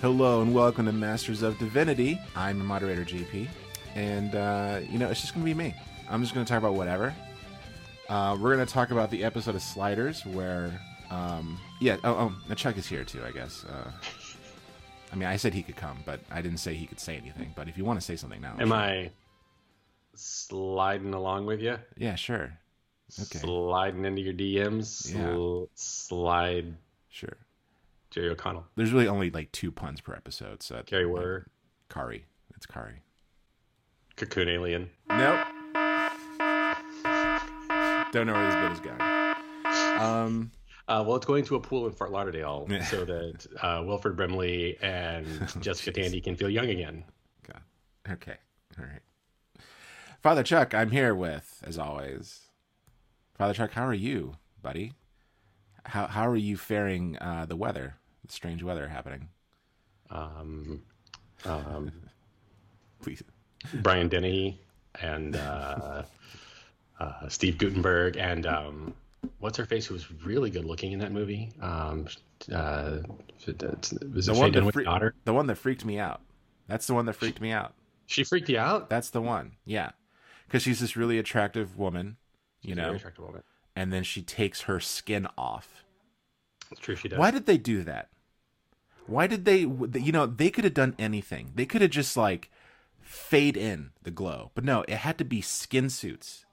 Hello and welcome to Masters of Divinity. I'm your moderator, GP, and uh, you know it's just gonna be me. I'm just gonna talk about whatever. Uh, we're gonna talk about the episode of Sliders where, um, yeah, oh, oh, Chuck is here too, I guess. Uh, I mean, I said he could come, but I didn't say he could say anything. But if you want to say something now, Am sure. I sliding along with you? Yeah, sure, Okay. Sliding into your DMs. Sl- Slide sure. Jerry O'Connell. There's really only like two puns per episode, so Gary Were. Kari. It's Kari. Cocoon Alien. Nope. Don't know where this bit is going. Um, Uh, well, it's going to a pool in Fort Lauderdale Yeah. so that uh, Wilford Brimley and Jessica Tandy can feel young again. God. Okay. All right. Father Chuck, I'm here with, as always. Father Chuck, how are you, buddy? How how are you faring uh, the weather? The strange weather happening. Um, um, Please. Brian Dennehy and uh, uh, Steve Guttenberg and um, what's her face who was really good looking in that movie. Um, uh, was The one that fre- daughter? the one that freaked me out. That's the one that freaked me out. She freaked you out. That's the one. Yeah. Cuz she's this really attractive woman, you Very know, attractive woman. and then she takes her skin off. It's true. She does. Why did they do that? Why did they? You know, they could have done anything. They could have just like fade in the glow, but no, it had to be skin suits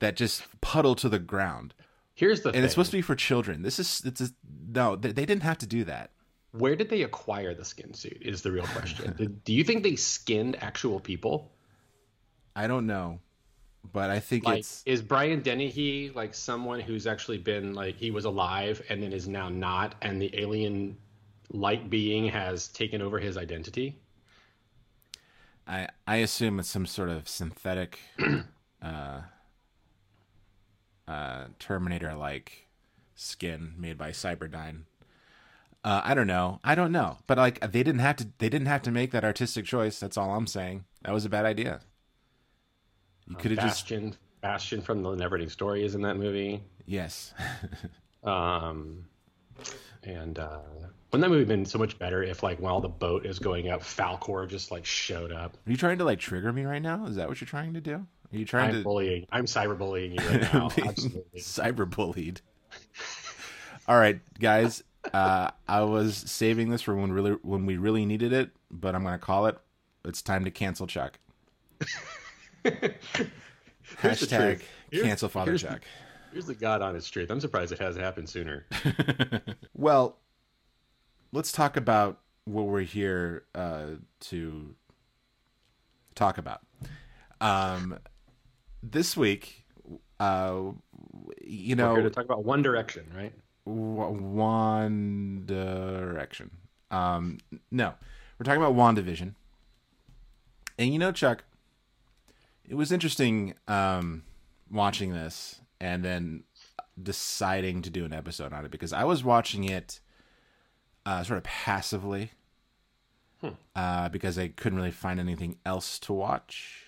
that just puddle to the ground. Here's the And thing. it's supposed to be for children. This is it's a, no, they, they didn't have to do that. Where did they acquire the skin suit? Is the real question. Did- Do you think they skinned actual people? I don't know, but I think Like, it's is Brian Dennehy like someone who's actually been like he was alive and then is now not, and the alien light being has taken over his identity? I I assume it's some sort of synthetic uh uh Terminator like skin made by Cyberdyne. Uh, I don't know. I don't know. But like they didn't have to they didn't have to make that artistic choice. That's all I'm saying. That was a bad idea. You could have just Bastian, Bastian from the Neverending Story is in that movie. yes. Um, and uh, wouldn't that movie been so much better if, like, while the boat is going up, Falkor just like showed up? Are you trying to like trigger me right now? Is that what you're trying to do? Are you trying I'm to bullying. I'm cyberbullying you right now. Absolutely. cyberbullied. All right, guys. Uh, I was saving this for when really when we really needed it, but I'm gonna call it. It's time to cancel Chuck. Hashtag. Here's- cancel Father here's the- Chuck. Here's the God honest truth. I'm surprised it hasn't happened sooner. Well, let's talk about what we're here uh, to talk about. Um, this week, uh, you know, We're here to talk about One Direction, right? One Direction. Um, no, we're talking about WandaVision. And you know, Chuck, it was interesting um, watching this and then deciding to do an episode on it because I was watching it uh, sort of passively uh, because I couldn't really find anything else to watch.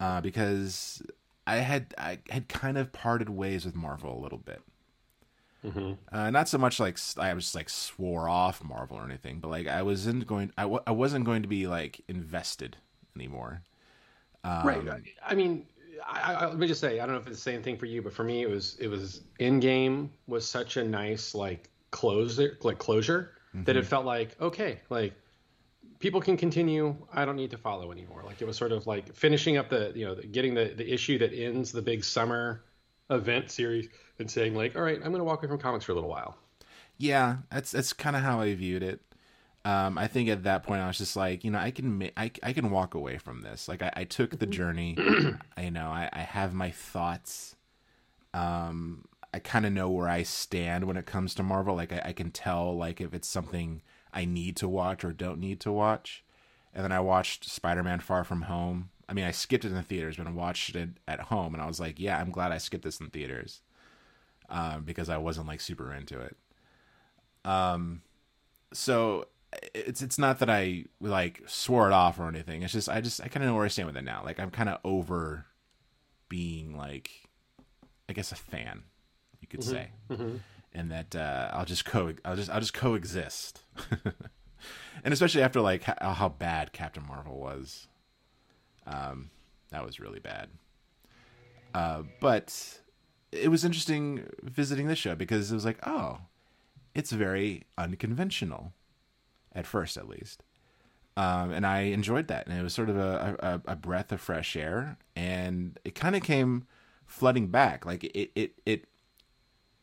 Uh, because I had I had kind of parted ways with Marvel a little bit. Uh, not so much like I was like swore off Marvel or anything, but like I wasn't going, I w- I wasn't going to be like invested anymore. right. I mean, I, I, let me just say, I don't know if it's the same thing for you, but for me, it was it was Endgame was such a nice like closure, like closure that it felt like okay, like people can continue. I don't need to follow anymore. Like it was sort of like finishing up the you know getting the the issue that ends the big summer event series and saying like, all right, I'm going to walk away from comics for a little while. Yeah, that's that's kind of how I viewed it. Um, I think at that point I was just like, you know, I can ma- I, I can walk away from this. Like I, I took the journey. I know I, I have my thoughts. Um, I kind of know where I stand when it comes to Marvel. Like I, I can tell like if it's something I need to watch or don't need to watch. And then I watched Spider-Man: Far From Home. I mean, I skipped it in the theaters, but I watched it at home, and I was like, yeah, I'm glad I skipped this in theaters. um, because I wasn't like super into it. Um, so it's it's not that I like swore it off or anything. It's just I just I kind of know where I stand with it now. Like I'm kind of over being like I guess a fan, you could say, Mm-hmm. And that uh, I'll just co I'll just I'll just coexist. and especially after like how, how bad Captain Marvel was, um, that was really bad. Uh, but it was interesting visiting this show because it was like, oh, it's very unconventional, at first at least. Um, and I enjoyed that, and it was sort of a, a, a breath of fresh air, and it kind of came flooding back. Like it, it, it.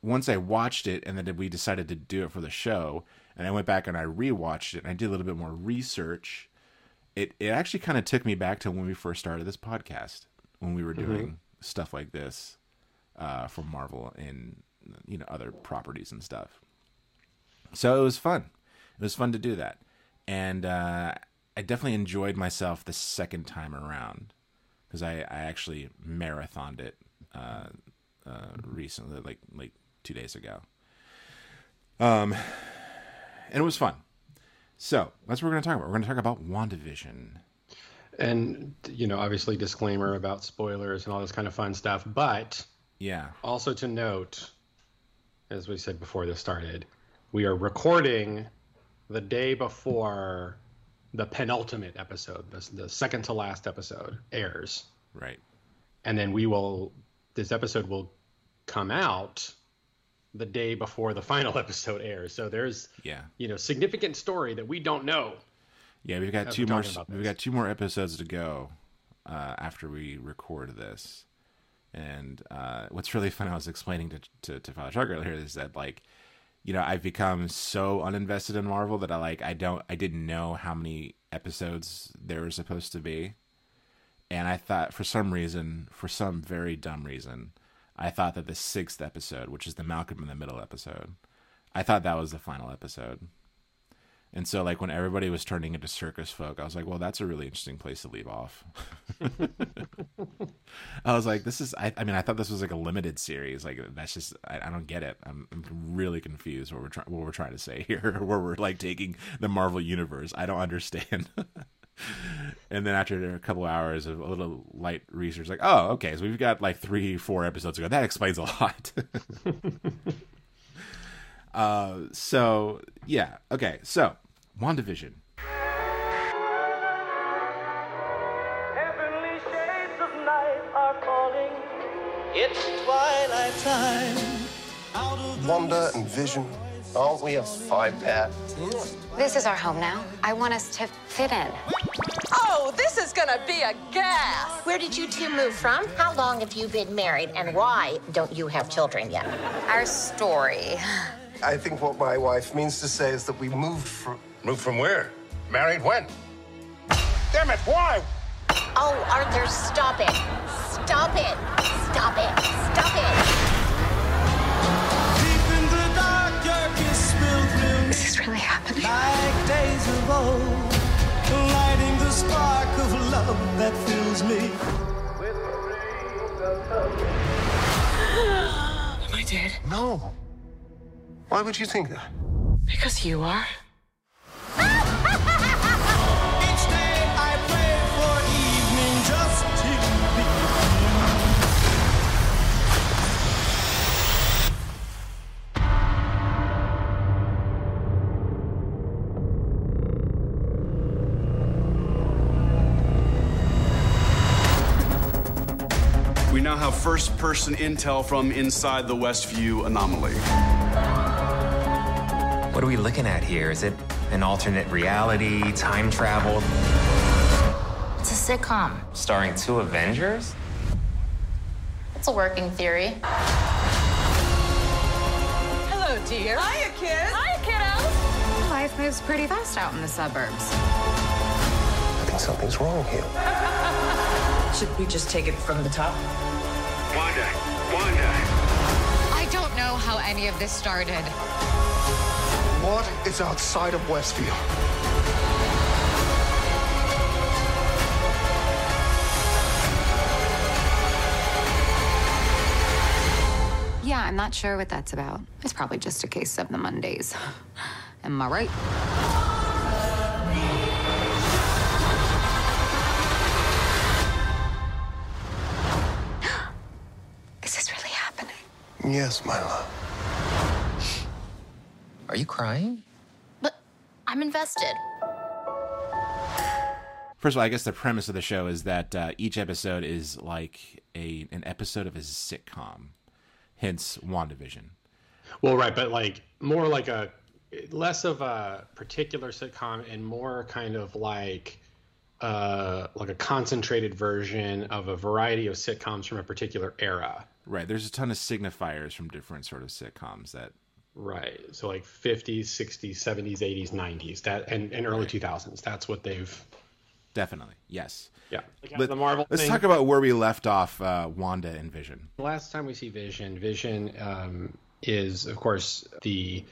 Once I watched it, and then we decided to do it for the show, and I went back and I rewatched it, and I did a little bit more research. It, it actually kind of took me back to when we first started this podcast, when we were doing stuff like this uh, for Marvel and you know other properties and stuff. So it was fun. It was fun to do that, and uh, I definitely enjoyed myself the second time around because I, I actually marathoned it uh, uh, recently, like like two days ago. Um, and it was fun. So that's what we're going to talk about. We're going to talk about WandaVision. And you know, obviously, disclaimer about spoilers and all this kind of fun stuff. But Yeah, also to note, as we said before this started, we are recording the day before the penultimate episode, the, the second to last episode airs, right. and then we will. This episode will come out the day before the final episode airs. So there's Yeah, you know significant story that we don't know. yeah. We've got two more. We've got two more episodes to go uh, after we record this. And uh, what's really fun, I was explaining to to, to Father Chuck earlier, is that like, you know, I've become so uninvested in Marvel that I like I don't I didn't know how many episodes there were supposed to be, and I thought for some reason, for some very dumb reason, I thought that the sixth episode, which is the Malcolm in the Middle episode, I thought that was the final episode. And so, like, when everybody was turning into circus folk, I was like, well, that's a really interesting place to leave off. I was like, this is, I, I mean, I thought this was like a limited series. Like, that's just, I, I don't get it. I'm, I'm really confused what we're trying, what we're trying to say here, where we're like taking the Marvel universe. I don't understand. and then after a couple hours of a little light research, like, oh, okay, so we've got like three, four episodes ago. That explains a lot. uh, so yeah, okay, so WandaVision. Heavenly shades of night are falling. It's twilight time. Out of Wanda and Vision, aren't we have five pair? This is our home now. I want us to fit in. Oh, this is gonna be a gas. Where did you two move from? How long have you been married? And why don't you have children yet? Our story. I think what my wife means to say is that we moved from. Moved from where? Married when? Damn it, why? Oh, Arthur, stop it. Stop it. Stop it. Stop like days of old, lighting the spark of love that fills me. With rays of hope. Am I dead? No. Why would you think that? Because you are. Each first person intel from inside the Westview anomaly. What are we looking at here? Is it an alternate reality, time travel, It's a sitcom. starring two Avengers? It's a working theory. Hello, dear. Hiya, kids. Hiya, kiddos. Life moves pretty fast out in the suburbs. I think something's wrong here. Should we just take it from the top? Wanda. I don't know how any of this started. What is outside of Westview? Yeah, I'm not sure what that's about. It's probably just a case of the Mondays. Am I right? Yes, my love. Are you crying? But I'm invested. First of all, I guess the premise of the show is that uh, each episode is like a an episode of a sitcom, hence WandaVision. Well, right, but like more like a less of a particular sitcom and more kind of like uh like a concentrated version of a variety of sitcoms from a particular era. Right. There's a ton of signifiers from different sort of sitcoms that Right. So like 50s, 60s, 70s, 80s, 90s, that and, and early 2000s. That's what they've definitely yes. Yeah. Like Let, the Marvel let's thing. talk about where we left off uh, Wanda and Vision. The last time we see Vision, Vision um, is, of course, the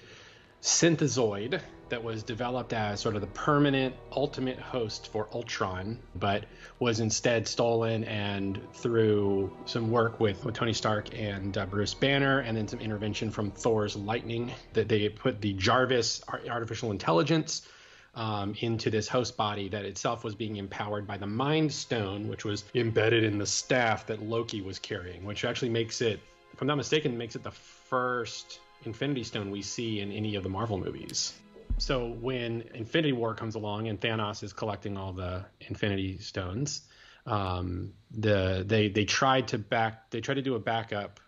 synthezoid that was developed as sort of the permanent ultimate host for Ultron, but was instead stolen and through some work with, with Tony Stark and uh, Bruce Banner, and then some intervention from Thor's lightning, that they put the Jarvis artificial intelligence um, into this host body that itself was being empowered by the Mind Stone, which was embedded in the staff that Loki was carrying, which actually makes it, if I'm not mistaken, makes it the first Infinity Stone we see in any of the Marvel movies. So when Infinity War comes along and Thanos is collecting all the Infinity Stones, um, the they they tried to back they tried to do a backup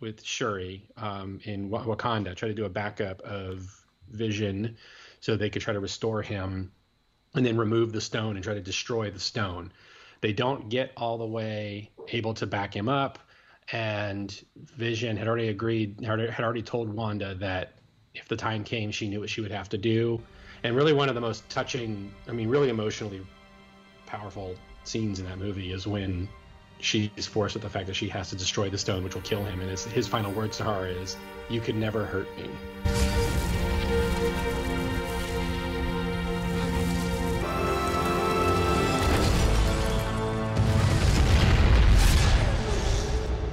with Shuri um, in Wakanda, try to do a backup of Vision so they could try to restore him and then remove the stone and try to destroy the stone. They don't get all the way able to back him up, and Vision had already agreed, had had already told Wanda that if the time came, she knew what she would have to do. And really, one of the most touching, I mean, really emotionally powerful scenes in that movie is when she's forced with the fact that she has to destroy the stone, which will kill him. And his, his final words to her is, "You could never hurt me."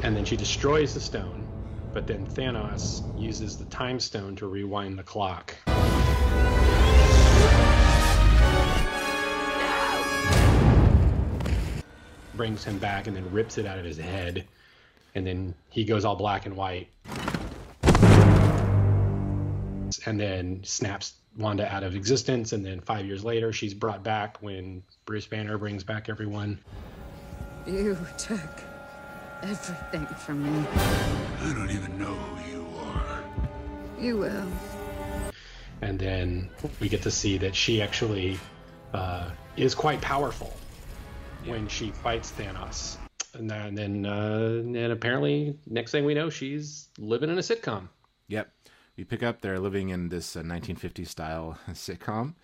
And then she destroys the stone, but then Thanos uses the time stone to rewind the clock. Brings him back and then rips it out of his head. And then he goes all black and white. And then snaps Wanda out of existence. And then five years later, she's brought back when Bruce Banner brings back everyone. You took everything from me. I don't even know who you are. You will. and then we get to see that she actually uh, is quite powerful when she fights Thanos. And then, and then uh, and apparently, next thing we know, she's living in a sitcom. Yep. We pick up, they're living in this uh, 1950s style sitcom.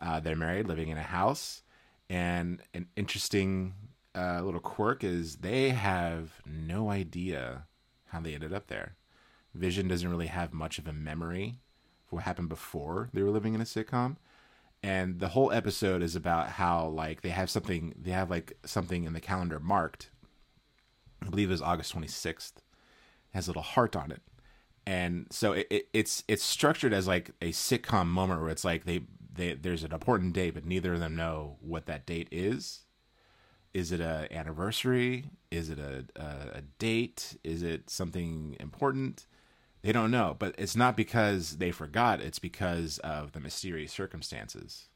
Uh, they're married, living in a house. And an interesting uh, little quirk is they have no idea how they ended up there. Vision doesn't really have much of a memory of what happened before they were living in a sitcom. And the whole episode is about how like they have something they have like something in the calendar marked. I believe it was August 26th. It has a little heart on it and so it, it, it's it's structured as like a sitcom moment where it's like they, they there's an important date but neither of them know what that date is is it a anniversary? Is it a, a, a date? Is it something important? They don't know but it's not because they forgot it's because of the mysterious circumstances.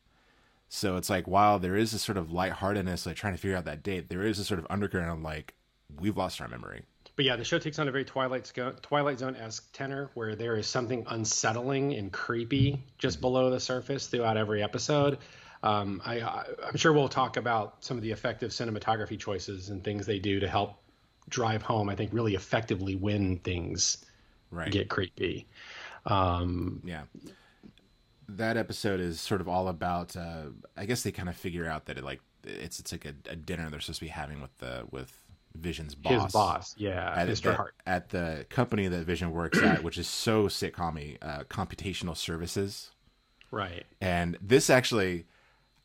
So it's like while there is a sort of lightheartedness like trying to figure out that date there is a sort of underground like we've lost our memory. But yeah, the show takes on a very Twilight Twilight Zone esque tenor, where there is something unsettling and creepy just below the surface throughout every episode. Um, I, I, I'm sure we'll talk about some of the effective cinematography choices and things they do to help drive home. I think really effectively when things right. get creepy. Um, yeah, that episode is sort of all about. Uh, I guess they kind of figure out that it like it's it's like a, a dinner they're supposed to be having with the with Vision's boss. His boss, yeah, at, Mr. at- Hart. at the company that Vision works at, which is so sitcom uh, computational services. Right. And this actually,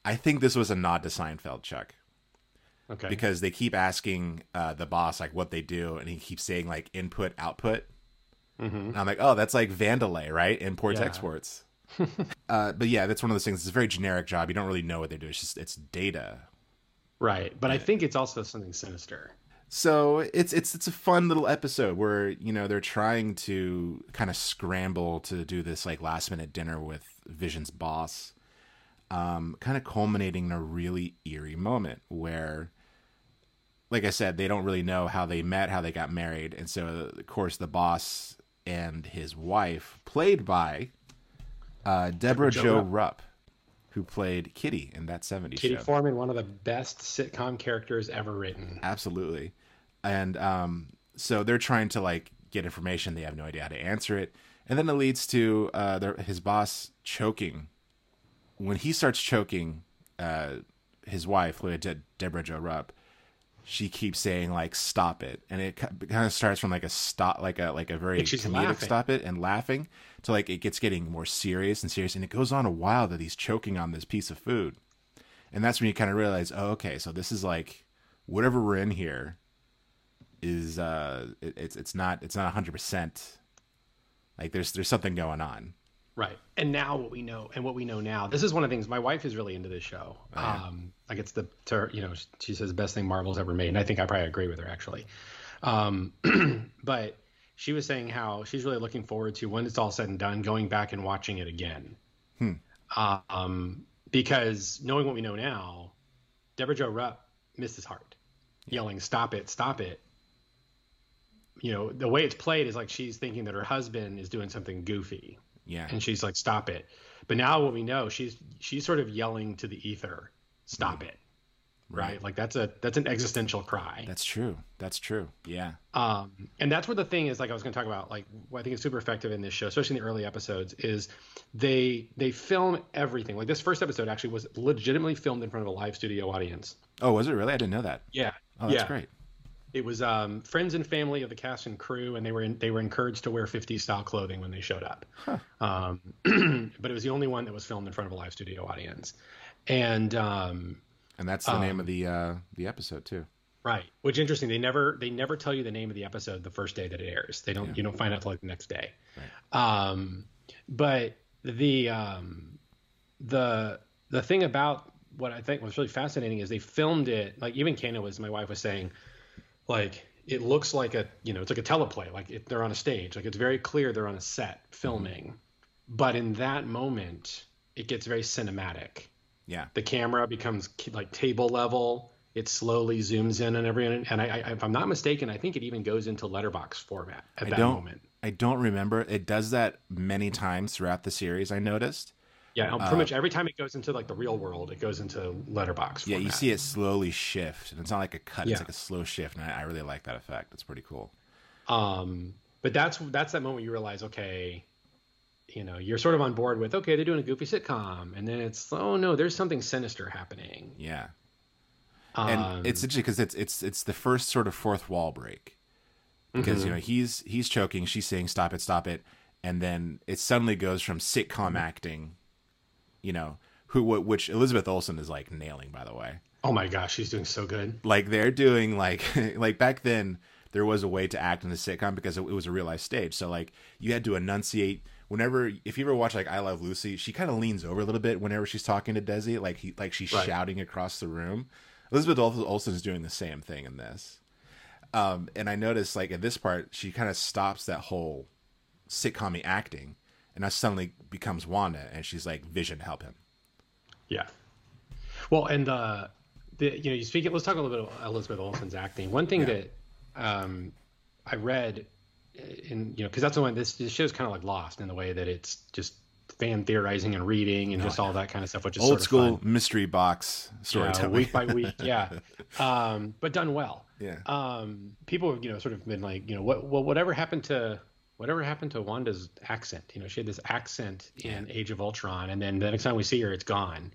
I think this was a nod to Seinfeld, Chuck. Okay. Because they keep asking uh, the boss like what they do, and he keeps saying like input output. And I'm like, oh, that's like Vandelay, right? Imports Yeah. exports. uh, but yeah, that's one of those things. It's a very generic job. You don't really know what they do. It's just it's data. Right, but I think it's also something sinister. So it's it's it's a fun little episode where you know they're trying to kind of scramble to do this like last minute dinner with Vision's boss, um, kind of culminating in a really eerie moment where, like I said, they don't really know how they met, how they got married, and so of course the boss and his wife, played by uh, Debra Jo Jo Rupp. Rupp, who played Kitty in that '70s Kitty show. Foreman, one of the best sitcom characters ever written. absolutely and um so they're trying to like get information they have no idea how to answer it and then it leads to uh their, his boss choking when he starts choking uh his wife Leah De- Debra Jo Rupp she keeps saying like stop it. And it kind of starts from like a stop like a like a very comedic laughing. stop it and laughing to like it gets getting more serious and serious. And it goes on a while that he's choking on this piece of food. And that's when you kind of realize oh okay so this is like whatever we're in here is uh it, it's it's not it's not 100% like there's there's something going on Right. And now what we know, and what we know now, this is one of the things. My wife is really into this show. Oh, yeah. Um, like it's the, to her, you know, she says best thing Marvel's ever made, and I think I probably agree with her actually. Um, but she was saying how she's really looking forward to when it's all said and done, going back and watching it again. Hmm. Um, because knowing what we know now, Debra Jo Rupp Mrs. Hart, yelling "Stop it! Stop it!" You know, the way it's played is like she's thinking that her husband is doing something goofy yeah. And she's like stop it. But now what we know she's she's sort of yelling to the ether stop it. Right? Right. like that's a that's an existential cry. That's true. That's true. Yeah. Um and that's where the thing is like i was going to talk about like what i think is super effective in this show especially in the early episodes is they they film everything. Like this first episode actually was legitimately filmed in front of a live studio audience. Oh was it really? I didn't know that. Yeah. Oh that's yeah. great it was um, friends and family of the cast and crew, and they were in, they were encouraged to wear 50s style clothing when they showed up. Um, but it was the only one that was filmed in front of a live studio audience, and um, and that's the name Um, of the uh the episode too right, which interesting. They never they never tell you the name of the episode the first day that it airs. They don't Yeah. you don't find out till like the next day. Um, but the um, the the thing about what I think was really fascinating is they filmed it like even Kana was my wife was saying like it looks like a you know it's like a teleplay like it, they're on a stage. Like it's very clear they're on a set mm-hmm. filming. But in that moment it gets very cinematic. Yeah. The camera becomes like table level. It slowly zooms in and everything and I, I if i'm not mistaken i think it even goes into letterbox format at i that don't moment. I don't remember. It does that many times throughout the series i noticed yeah Uh, pretty much every time it goes into like the real world it goes into letterbox yeah format. you see it slowly shift and it's not like a cut Yeah. it's like a slow shift and I, I really like that effect it's pretty cool Um, but that's that's that moment you realize, okay, you know, you're sort of on board with, okay, they're doing a goofy sitcom, and then it's, oh no, there's something sinister happening. yeah Um, and it's interesting because it's it's it's the first sort of fourth wall break because you Mhm. know he's he's choking she's saying stop it stop it and then it suddenly goes from sitcom acting you know who which elizabeth olsen is like nailing by the way. Oh my gosh, she's doing so good. like they're doing like like back then there was a way to act in a sitcom because it, it was a real life stage. So like you had to enunciate. Whenever if you ever watch like i love lucy she kind of leans over a little bit whenever she's talking to desi like he like she's Right. shouting across the room. Elizabeth Ol- olsen is doing the same thing in this. Um and i noticed like at this part she kind of stops that whole sitcom acting and now suddenly becomes wanda and she's like vision help him Yeah. Well, and uh, the you know, you speak. Let's talk a little bit about Elizabeth Olsen's acting. One thing Yeah. that um, I read in you know because that's the one this this show's kind of like lost in the way that it's just fan theorizing and reading and just all that kind of stuff, which is old sort of school fun. mystery box Yeah, week by week. Yeah, um, but done well. Yeah. Um, people have you know sort of been like you know what well whatever happened to whatever happened to Wanda's accent? You know she had this accent in Age of Ultron, and then the next time we see her, it's gone.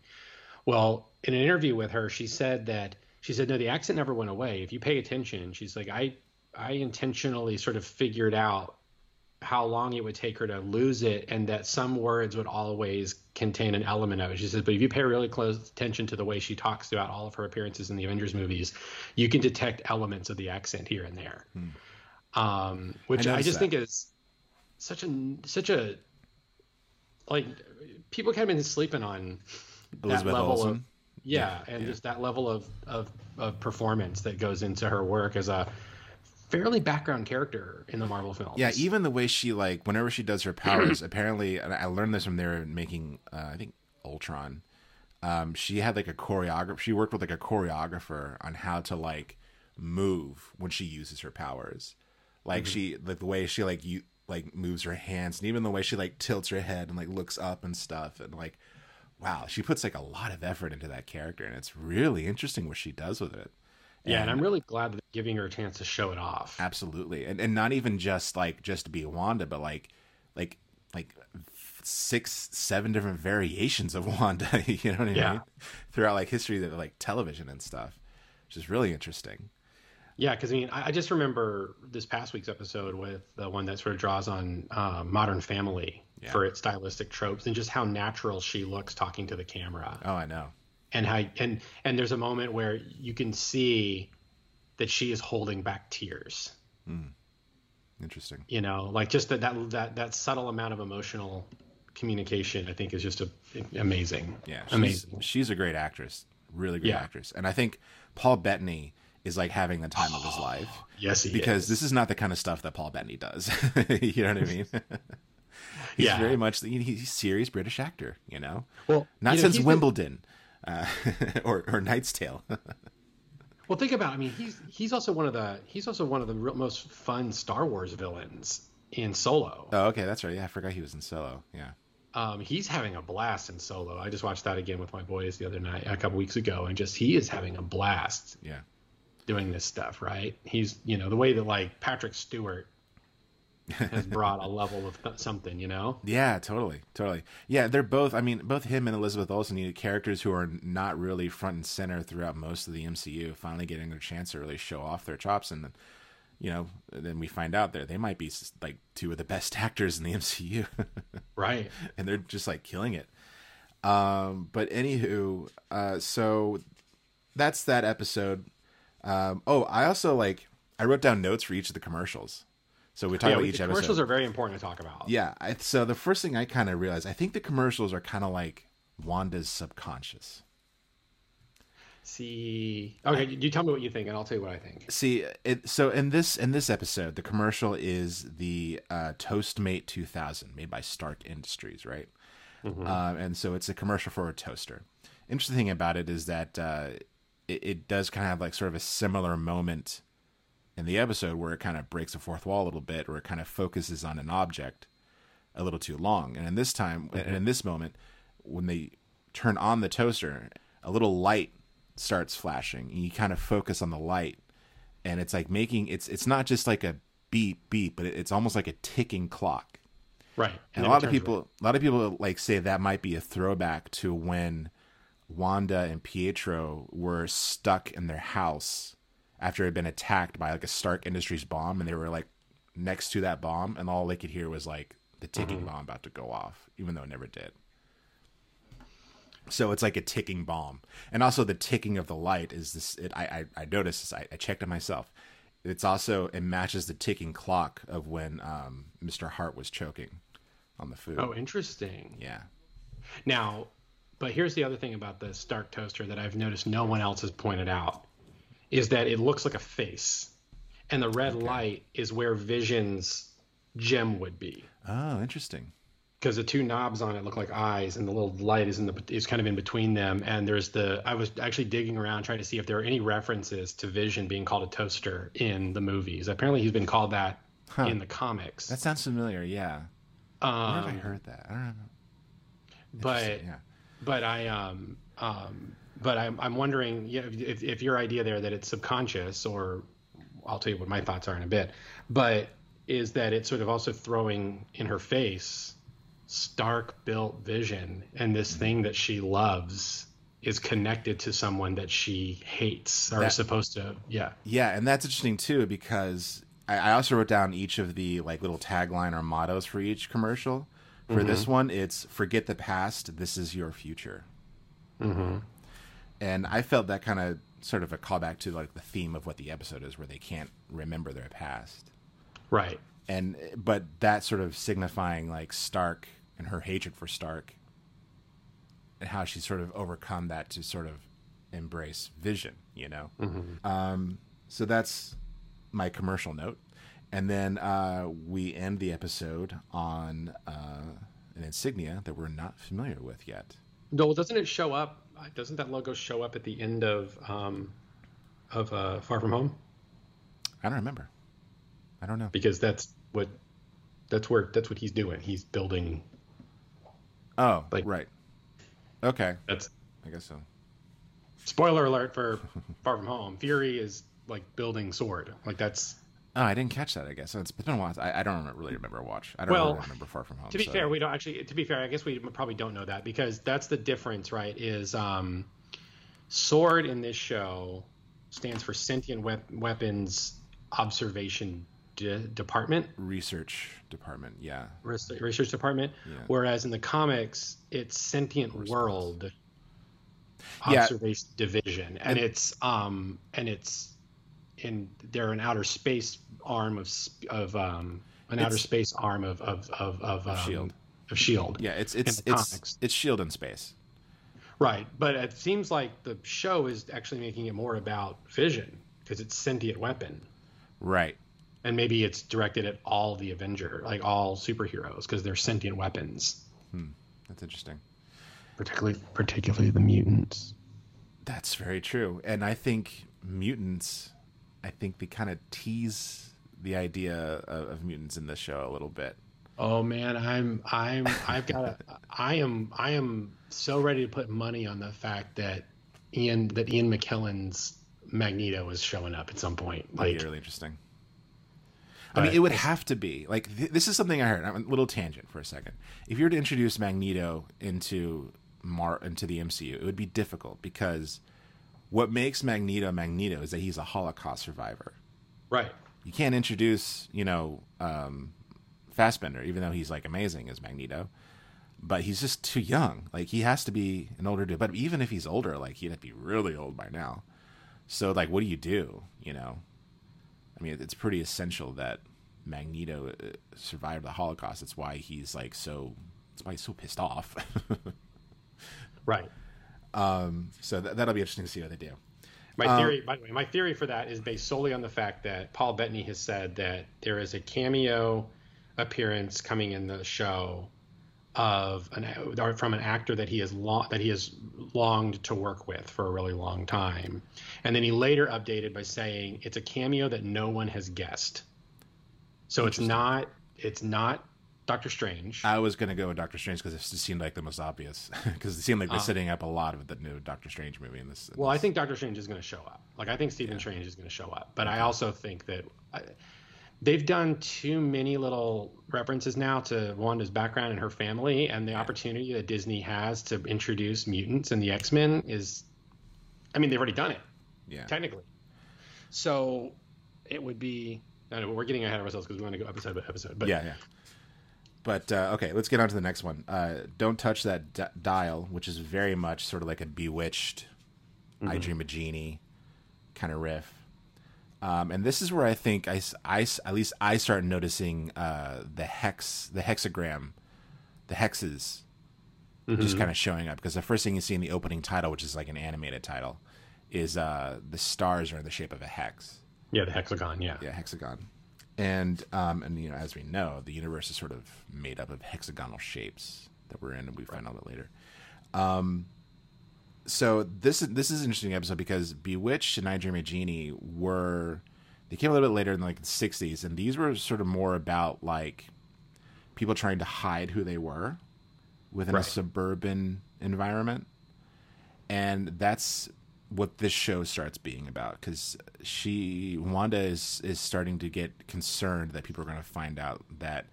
Well, in an interview with her, she said that she said no, the accent never went away. If you pay attention, she's like I I intentionally sort of figured out how long it would take her to lose it and that some words would always contain an element of it. She says, but if you pay really close attention to the way she talks throughout all of her appearances in the Avengers movies, you can detect elements of the accent here and there. Um, which I I, just that. think is such a such a like people kind of been sleeping on Elizabeth that level Olsen. of yeah, and just that level of, of of performance that goes into her work as a fairly background character in the Marvel films. Yeah, even the way she like whenever she does her powers, apparently, and I learned this from there making uh, I think Ultron. Um, she had like a choreographer. She worked with like a choreographer on how to like move when she uses her powers. Like Mhm. she like the way she like you like moves her hands, and even the way she like tilts her head and like looks up and stuff, and like wow, she puts like a lot of effort into that character, and it's really interesting what she does with it. yeah, and I'm really glad that they're giving her a chance to show it off. Absolutely, and and not even just like just to be Wanda, but like like like six, seven different variations of Wanda. you know what I Yeah. mean? Throughout like history of like television and stuff, which is really interesting. Yeah, because I mean, I, I just remember this past week's episode with the one that sort of draws on uh, Modern Family for its stylistic tropes and just how natural she looks talking to the camera. Oh, I know. And how and and there's a moment where you can see that she is holding back tears. Mm. Interesting. You know, like just that that that that subtle amount of emotional communication, I think, is just a, amazing. Yeah, she's, amazing. She's a great actress, really great Yeah. actress, and I think Paul Bettany is like having the time of his life. Yes, he because is. this is not the kind of stuff that Paul Bettany does. you know what I mean? he's Yeah. very much the, he's a serious British actor. You know, Well, not you know, since Wimbledon uh, or or Knight's Tale. Well, think about. It. I mean, he's he's also one of the he's also one of the real, most fun Star Wars villains in Solo. oh, okay, that's right. Yeah, I forgot he was in Solo. Yeah. Um, he's having a blast in Solo. I just watched that again with my boys the other night, a couple weeks ago, and just he is having a blast. Yeah. Doing this stuff, right? He's you know the way that like Patrick Stewart has brought a level of th- something, you know. Yeah, totally, totally. Yeah, they're both. I mean, both him and Elizabeth Olsen needed characters who are not really front and center throughout most of the MCU. Finally, getting their chance to really show off their chops, and then, you know, then we find out that they might be like two of the best actors in the MCU, Right. and they're just like killing it. Um, but anywho, uh, so that's that episode. Um, oh, I also like I wrote down notes for each of the commercials. So we talk yeah, about we- each the episode. commercials are very important to talk about. Yeah. I, so the first thing I kind of realized, I think the commercials are kind of like Wanda's subconscious. See, okay, you tell me what you think, and I'll tell you what I think. See, it, so in this in this episode, the commercial is the uh, Toastmate 2000, made by Stark Industries, right? Mhm. Um, and so it's a commercial for a toaster. Interesting thing about it is that uh, it, it does kind of have like sort of a similar moment in the episode where it kind of breaks the fourth wall a little bit, or it kind of focuses on an object a little too long. And in this time, and in this moment, when they turn on the toaster, a little light starts flashing, and you kind of focus on the light, and it's like making it's it's not just like a beep beep, but it- it's almost like a ticking clock. Right. And And a lot of people, a lot of people like say that might be a throwback to when Wanda and Pietro were stuck in their house after it had been attacked by like a Stark Industries bomb, and they were like next to that bomb, and all they could hear was like the ticking Mhm. bomb about to go off, even though it never did. So it's like a ticking bomb, and also the ticking of the light is this. It, I, I I noticed this. I, I checked it myself. It's also it matches the ticking clock of when um, Mr. Hart was choking on the food. Oh, interesting. Yeah. Now, but here's the other thing about the Stark toaster that I've noticed no one else has pointed out is that it looks like a face, and the red light is where Vision's gem would be. Oh, interesting. Because the two knobs on it look like eyes, and the little light is in the is kind of in between them. And there's the I was actually digging around trying to see if there are any references to Vision being called a toaster in the movies. Apparently, he's been called that Huh. in the comics. That sounds familiar. Yeah. Where have I Um, heard that? I don't know. but yeah. But I um um but I'm I'm wondering yeah if if your idea there that it's subconscious or I'll tell you what my thoughts are in a bit, but is that it's sort of also throwing in her face stark built vision and this thing that she loves is connected to someone that she hates or That- is supposed to yeah Yeah, and that's interesting too because I, I also wrote down each of the like little tagline or mottos for each commercial. For this Mhm. one, it's "Forget the past. This is your future." mm-hmm. And I felt that kind of sort of a callback to like the theme of what the episode is, where they can't remember their past. right and but that sort of signifying like Stark and her hatred for Stark, and how she's sort of overcome that to sort of embrace Vision. You know, Mhm. um, so that's my commercial note, and then uh, we end the episode on uh, an insignia that we're not familiar with yet. No, doesn't it show up? Doesn't that logo show up at the end of um, of uh, Far From Home? I don't remember. I don't know because that's what that's where that's what he's doing. He's building. Oh, like right. Okay, that's I guess so. Spoiler alert for Far From Home. Fury is like building sword. Like that's Oh, I didn't catch that. I guess it's been a while. I, I don't really remember a watch. I don't well. really remember Far From Home. To be so- fair, we don't actually. To be fair, I guess we probably don't know that because that's the difference, right? Is um, sword in this show stands for sentient wep- weapons observation de- department. research department. Yeah, res- research department. Yeah. Whereas in the comics, it's sentient world Yeah. observation division, and it's um and it's in they're an outer space arm of of um an outer space arm of of of of, um, Shield. of Shield. yeah. It's it's it's comics. it's Shield in space. right, but it seems like the show is actually making it more about Vision because it's sentient weapon. Right. And maybe it's directed at all the Avenger, like all superheroes, because they're sentient weapons. Hmm. That's interesting. particularly particularly the mutants. That's very true. And I think mutants, I think they kind of tease the idea of, of mutants in this show a little bit. Oh man, I'm I'm I've got a, I am I am so ready to put money on the fact that Ian that Ian McKellen's Magneto is showing up at some point. That'd Like be really interesting. I mean, it would have to be like th- this is something I heard. I'm a little tangent for a second. If you were to introduce Magneto into Mar into the MCU, it would be difficult because what makes Magneto Magneto is that he's a Holocaust survivor. right. You can't introduce, you know, um, Fassbender, even though he's like amazing as Magneto, but he's just too young. Like he has to be an older dude. But even if he's older, like he'd have to be really old by now. So like, what do you do? You know, I mean, it's pretty essential that Magneto uh, survived the Holocaust. That's why he's like so. That's why he's so pissed off. Right. Um, so th- that'll be interesting to see what they do. My Um, theory, by the way, my theory for that is based solely on the fact that Paul Bettany has said that there is a cameo appearance coming in the show of an or from an actor that he has long, that he has longed to work with for a really long time, and then he later updated by saying it's a cameo that no one has guessed. So it's not it's not Doctor Strange. I was gonna go with Doctor Strange because it seemed like the most obvious. Because it seemed like they're Ah. setting up a lot of the new Doctor Strange movie in this. in Well, I think Doctor Strange is going to show up. Like I think Stephen Strange is going to show up, but I also think that I, they've done too many little references now to Wanda's background and her family, and the opportunity that Disney has to introduce mutants and the X Men is, I mean, they've already done it, yeah, technically. So it would be. I know we're getting ahead of ourselves because we want to go episode by episode, but yeah, yeah. But uh, okay, let's get on to the next one. Uh, Don't touch that d- dial, which is very much sort of like a bewitched, I Mhm. Dream a Jeannie kind of riff. Um, and this is where I think I, I, at least I start noticing uh, the hex, the hexagram, the hexes, just Mhm. kind of showing up. Because the first thing you see in the opening title, which is like an animated title, is uh, the stars are in the shape of a hex. yeah, the hexagon, yeah, Yeah, hexagon. And um, and you know, as we know, the universe is sort of made up of hexagonal shapes that we're in, and we find out that later. Um, so this is this is an interesting episode because Bewitched and I Dream a Jeannie were they came a little bit later in like the '60s, and these were sort of more about like people trying to hide who they were within a suburban environment, and that's what this show starts being about because she Wanda is is starting to get concerned that people are going to find out that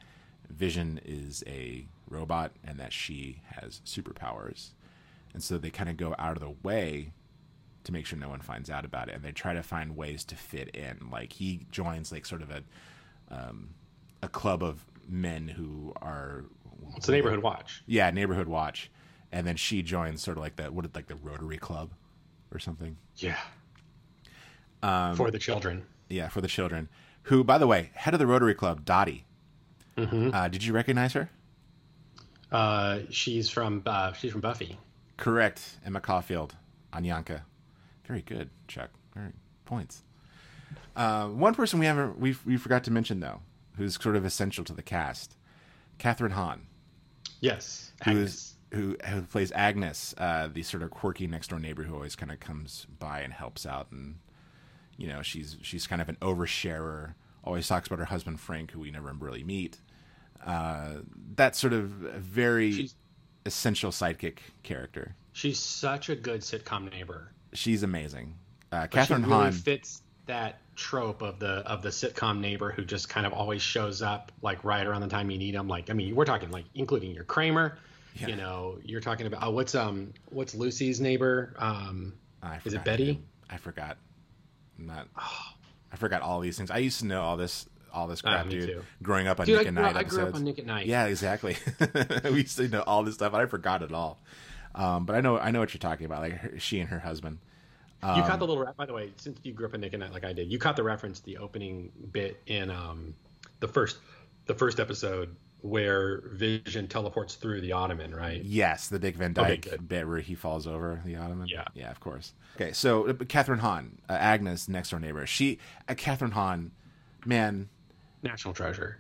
Vision is a robot and that she has superpowers, and so they kind of go out of the way to make sure no one finds out about it, and they try to find ways to fit in. Like he joins like sort of a um, a club of men who are It's a neighborhood watch. yeah, neighborhood watch, and then she joins sort of like the what like the Rotary Club or something. Yeah. Um, For the children. Yeah, for the children, who, by the way, head of the Rotary Club, Dottie. Mm-hmm. Uh, did you recognize her? Uh, she's from uh, she's from Buffy. Correct. Emma Caulfield, Anyanka. Very good, Chuck. Very points. Uh, one person we haven't we we forgot to mention though, who's sort of essential to the cast, Kathryn Hahn. Yes, who is who who plays Agnes, uh, the sort of quirky next door neighbor who always kind of comes by and helps out, and you know she's she's kind of an oversharer. Always talks about her husband Frank, who we never really meet. Uh, that sort of very she's, essential sidekick character. She's such a good sitcom neighbor. She's amazing. Uh, Kathryn she really Hahn fits that trope of the of the sitcom neighbor who just kind of always shows up like right around the time you need him. Like I mean, we're talking like including your Kramer. Yeah. You know, you're talking about oh, what's um what's Lucy's neighbor? Um, is it Betty? I forgot. I'm not. Oh. I forgot all these things. I used to know all this all this Ah, crap, dude. too. Growing up on Dude, Nick I and Night I episodes. grew up on Nick at Night. Yeah, exactly. we used to know all this stuff, I forgot it all. Um, but I know I know what you're talking about. Like her, she and her husband. you Um, caught the little. By the way, since you grew up in Nick and Night like I did, you caught the reference, the opening bit in um, the first, the first episode where Vision teleports through the Ottoman, right? Yes, the Dick Van Okay, Dyke bit where he falls over the ottoman. Yeah. yeah, of course. Okay, so uh, Kathryn Hahn, uh, Agnes' next door neighbor. She, uh, Kathryn Hahn, man, National treasure.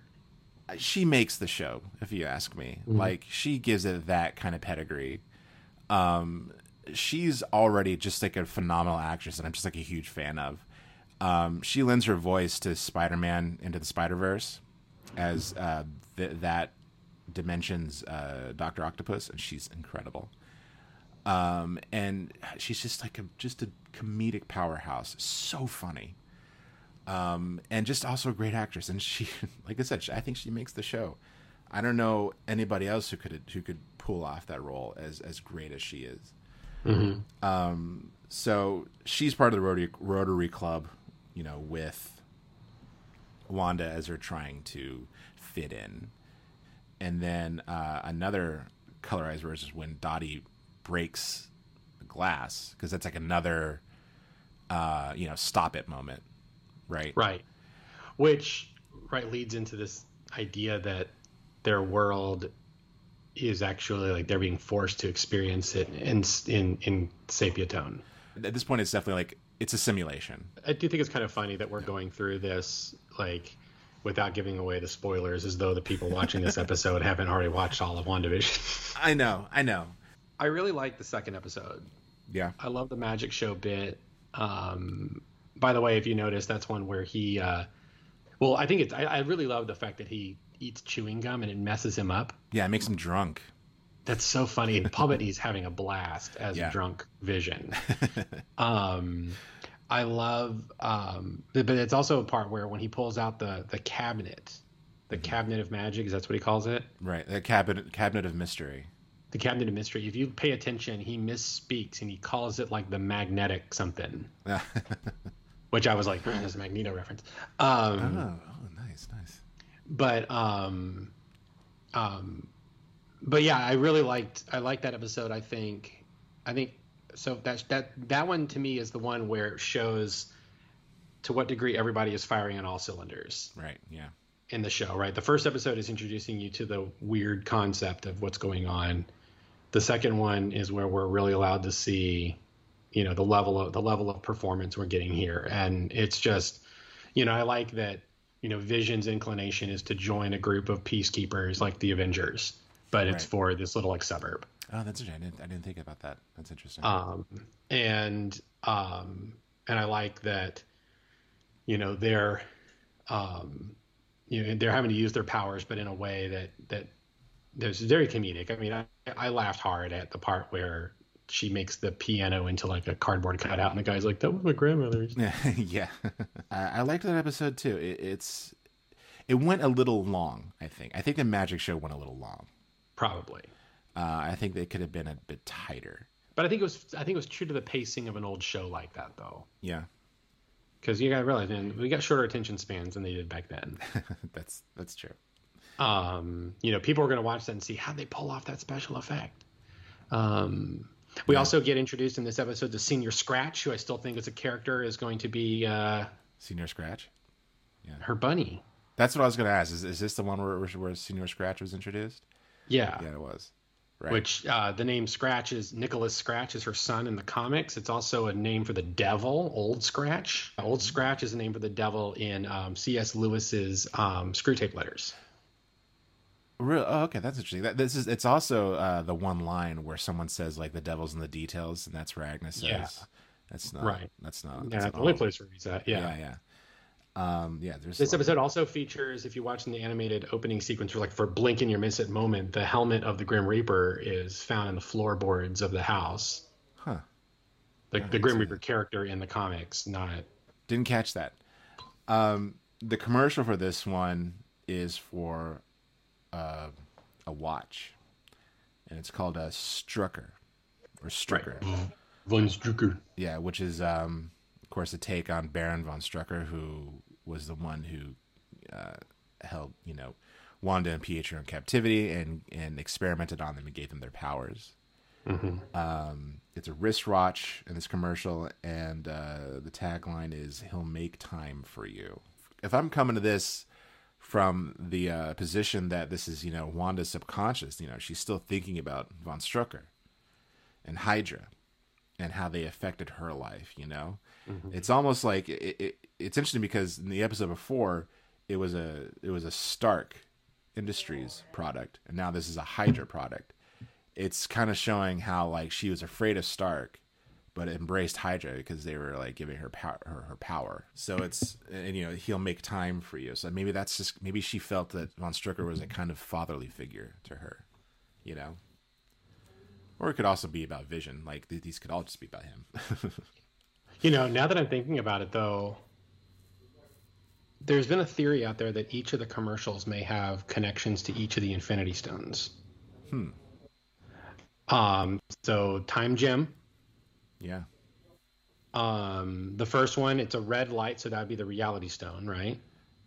she makes the show. If you ask me, Mhm. like she gives it that kind of pedigree. Um, she's already just like a phenomenal actress, and I'm just like a huge fan of. Um, she lends her voice to Spider-Man into the Spider-Verse as uh, th- that dimension's uh, Doctor Octopus, and she's incredible. Um, and she's just like a just a comedic powerhouse, so funny, um, and just also a great actress. And she, like I said, she, I think she makes the show. I don't know anybody else who could who could pull off that role as as great as she is. Mhm. Um, so she's part of the Rotary Rotary Club, you know, with Wanda as they're trying to fit in, and then uh, another colorized version is when Dottie breaks the glass because that's like another, uh, you know, stop it moment, right? Right. Which right leads into this idea that their world is actually like they're being forced to experience it in in in sepia tone. At this point, it's definitely like it's a simulation. I do think it's kind of funny that we're going through this like without giving away the spoilers, as though the people watching this episode haven't already watched all of WandaVision. I know, I know. I really like the second episode. Yeah. I love the magic show bit. Um, by the way, if you notice, that's one where he, uh, well, I think it's, I, I really love the fact that he eats chewing gum and it messes him up. Yeah, it makes him drunk. That's so funny. And Paul Bettany's having a blast as Yeah. drunk Vision. um, I love, um, but it's also a part where when he pulls out the the cabinet, the Mm-hmm. cabinet of magic, is that's what he calls it? Right, the cabinet cabinet of mystery. The cabinet of mystery. If you pay attention, he misspeaks and he calls it like the magnetic something, which I was like, "Hmm, there's a Magneto reference. Um, oh, oh, nice, nice. but um um but yeah i really liked i liked that episode i think. I think so that that that one to me is the one where it shows to what degree everybody is firing on all cylinders. Right, yeah. in the show right? The first episode is introducing you to the weird concept of what's going on. The second one is where we're really allowed to see you know the level of the level of performance we're getting here. And it's just you know i like that you know vision's inclination is to join a group of peacekeepers like the avengers but it's for this little like suburb Oh, that's interesting. I didn't, I didn't think about that. That's interesting. um, and um, and I like that, you know, they're, um, you know, they're having to use their powers, but in a way that that there's very comedic. I mean, I, I laughed hard at the part where she makes the piano into like a cardboard cutout, and the guy's like, "That was my grandmother's." Yeah, yeah. I, I liked that episode too. It, it's it went a little long. I think. I think the magic show went a little long. Probably. Uh, I think they could have been a bit tighter. But I think it was I think it was true to the pacing of an old show like that, though. Yeah, Because you got to realize, man, we got shorter attention spans than they did back then. that's that's true. um, you know, people are going to watch that and see how they pull off that special effect. Um, we also get introduced in this episode to Senor Scratch, who I still think as a character is going to be uh, Senor Scratch. Yeah. Her bunny. That's what I was going to ask. Is, is this the one where, where Senor Scratch was introduced? Yeah. Yeah, it was. Right. Which uh, the name Scratch is Nicholas Scratch is her son in the comics. It's also a name for the devil, Old Scratch. Old Scratch is a name for the devil in um, C.S. Lewis's um, Screwtape Letters. Real, oh, okay, that's interesting. That, this is it's also uh, the one line where someone says like the devil's in the details, and that's where Agnes says. Yeah. That's not Right. That's not. Yeah, that's the only place where he's at. Yeah. yeah, yeah. Um, yeah, there's This episode also features, if you watch in the animated opening sequence, for like for blink and you miss it moment, the helmet of the Grim Reaper is found in the floorboards of the house. Huh. The, the Grim Reaper character in the comics, not Didn't catch that. Um, the commercial for this one is for uh, a watch, and it's called a Strucker or Strucker. Von Strucker. Yeah, which is, um, of course, a take on Baron von Strucker, who was the one who uh, held, you know, Wanda and Pietro in captivity and and experimented on them and gave them their powers. Mhm. Um, it's a wristwatch in this commercial, and uh, the tagline is "He'll make time for you." If I'm coming to this from the uh, position that this is, you know, Wanda's subconscious, you know, she's still thinking about von Strucker and Hydra and how they affected her life. You know, Mhm. it's almost like it, it, it's interesting because in the episode before, it was a it was a Stark Industries product, and now this is a Hydra product. It's kind of showing how like she was afraid of Stark, but embraced Hydra because they were like giving her power, her, her power. So it's and you know he'll make time for you. So maybe that's just maybe she felt that von Strucker was a kind of fatherly figure to her, you know. Or it could also be about Vision. Like th- these could all just be about him. You know, now that I'm thinking about it, though, there's been a theory out there that each of the commercials may have connections to each of the Infinity Stones. hmm. Um, so Time Gem. Yeah. Um, the first one, it's a red light, so that'd be the Reality Stone, right?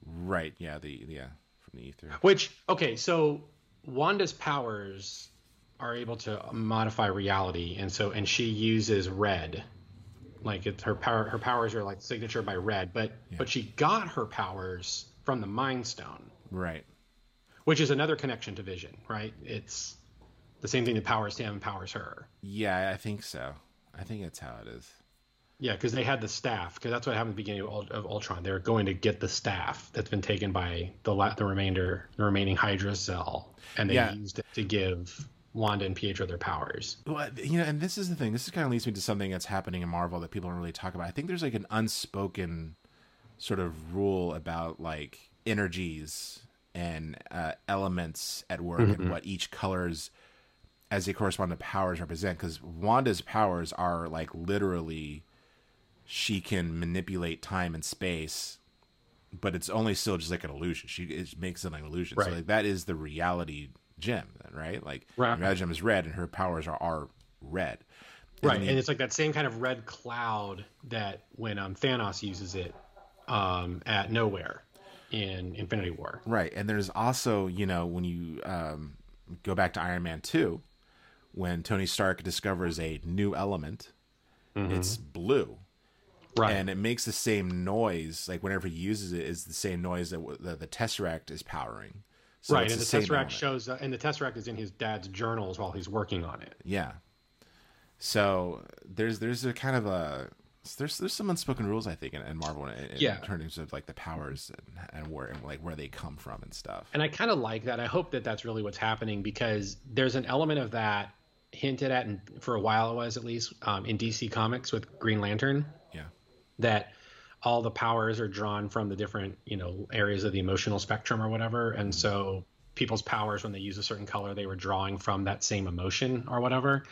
Right. Yeah. The yeah from the Aether. Which okay, so Wanda's powers are able to modify reality, and so and she uses red, like it's her power. Her powers are like signature by red, but but she got her powers from the Mind Stone, Right. which is another connection to Vision, right? It's the same thing that powers him powers her. Yeah, I think so. I think that's how it is. Yeah, because they had the staff. Because that's what happened at the beginning of, of Ultron. They were going to get the staff that's been taken by the la- the remainder, the remaining Hydra cell, and they Yeah. used it to give Wanda and Pietro their powers. Well, you know, and this is the thing. This kind of leads me to something that's happening in Marvel that people don't really talk about. I think there's like an unspoken sort of rule about like energies and uh, elements at work Mhm. and what each colors as they correspond to powers represent. Because Wanda's powers are like literally she can manipulate time and space, but it's only still just like an illusion. She it makes it an illusion. So like that is the reality gem, then, right? Like Right. gem is red, and her powers are are red. And Right, and it's like that same kind of red cloud that when um, Thanos uses it um, at Knowhere in Infinity War. Right, and there's also you know when you um, go back to Iron Man two, when Tony Stark discovers a new element, it's blue, right, and it makes the same noise like whenever he uses it is the same noise that w- the, the Tesseract is powering. So right, and the, same Tesseract shows, uh, and the Tesseract is in his dad's journals while he's working on it. Yeah. So there's there's a kind of a there's there's some unspoken rules I think in, in Marvel in, in Yeah. terms of like the powers and, and where and like where they come from and stuff. And I kind of like that. I hope that that's really what's happening because there's an element of that hinted at, and for a while it was at least um, in DC Comics with Green Lantern. Yeah. That all the powers are drawn from the different you know areas of the emotional spectrum or whatever, and so people's powers when they use a certain color they were drawing from that same emotion or whatever.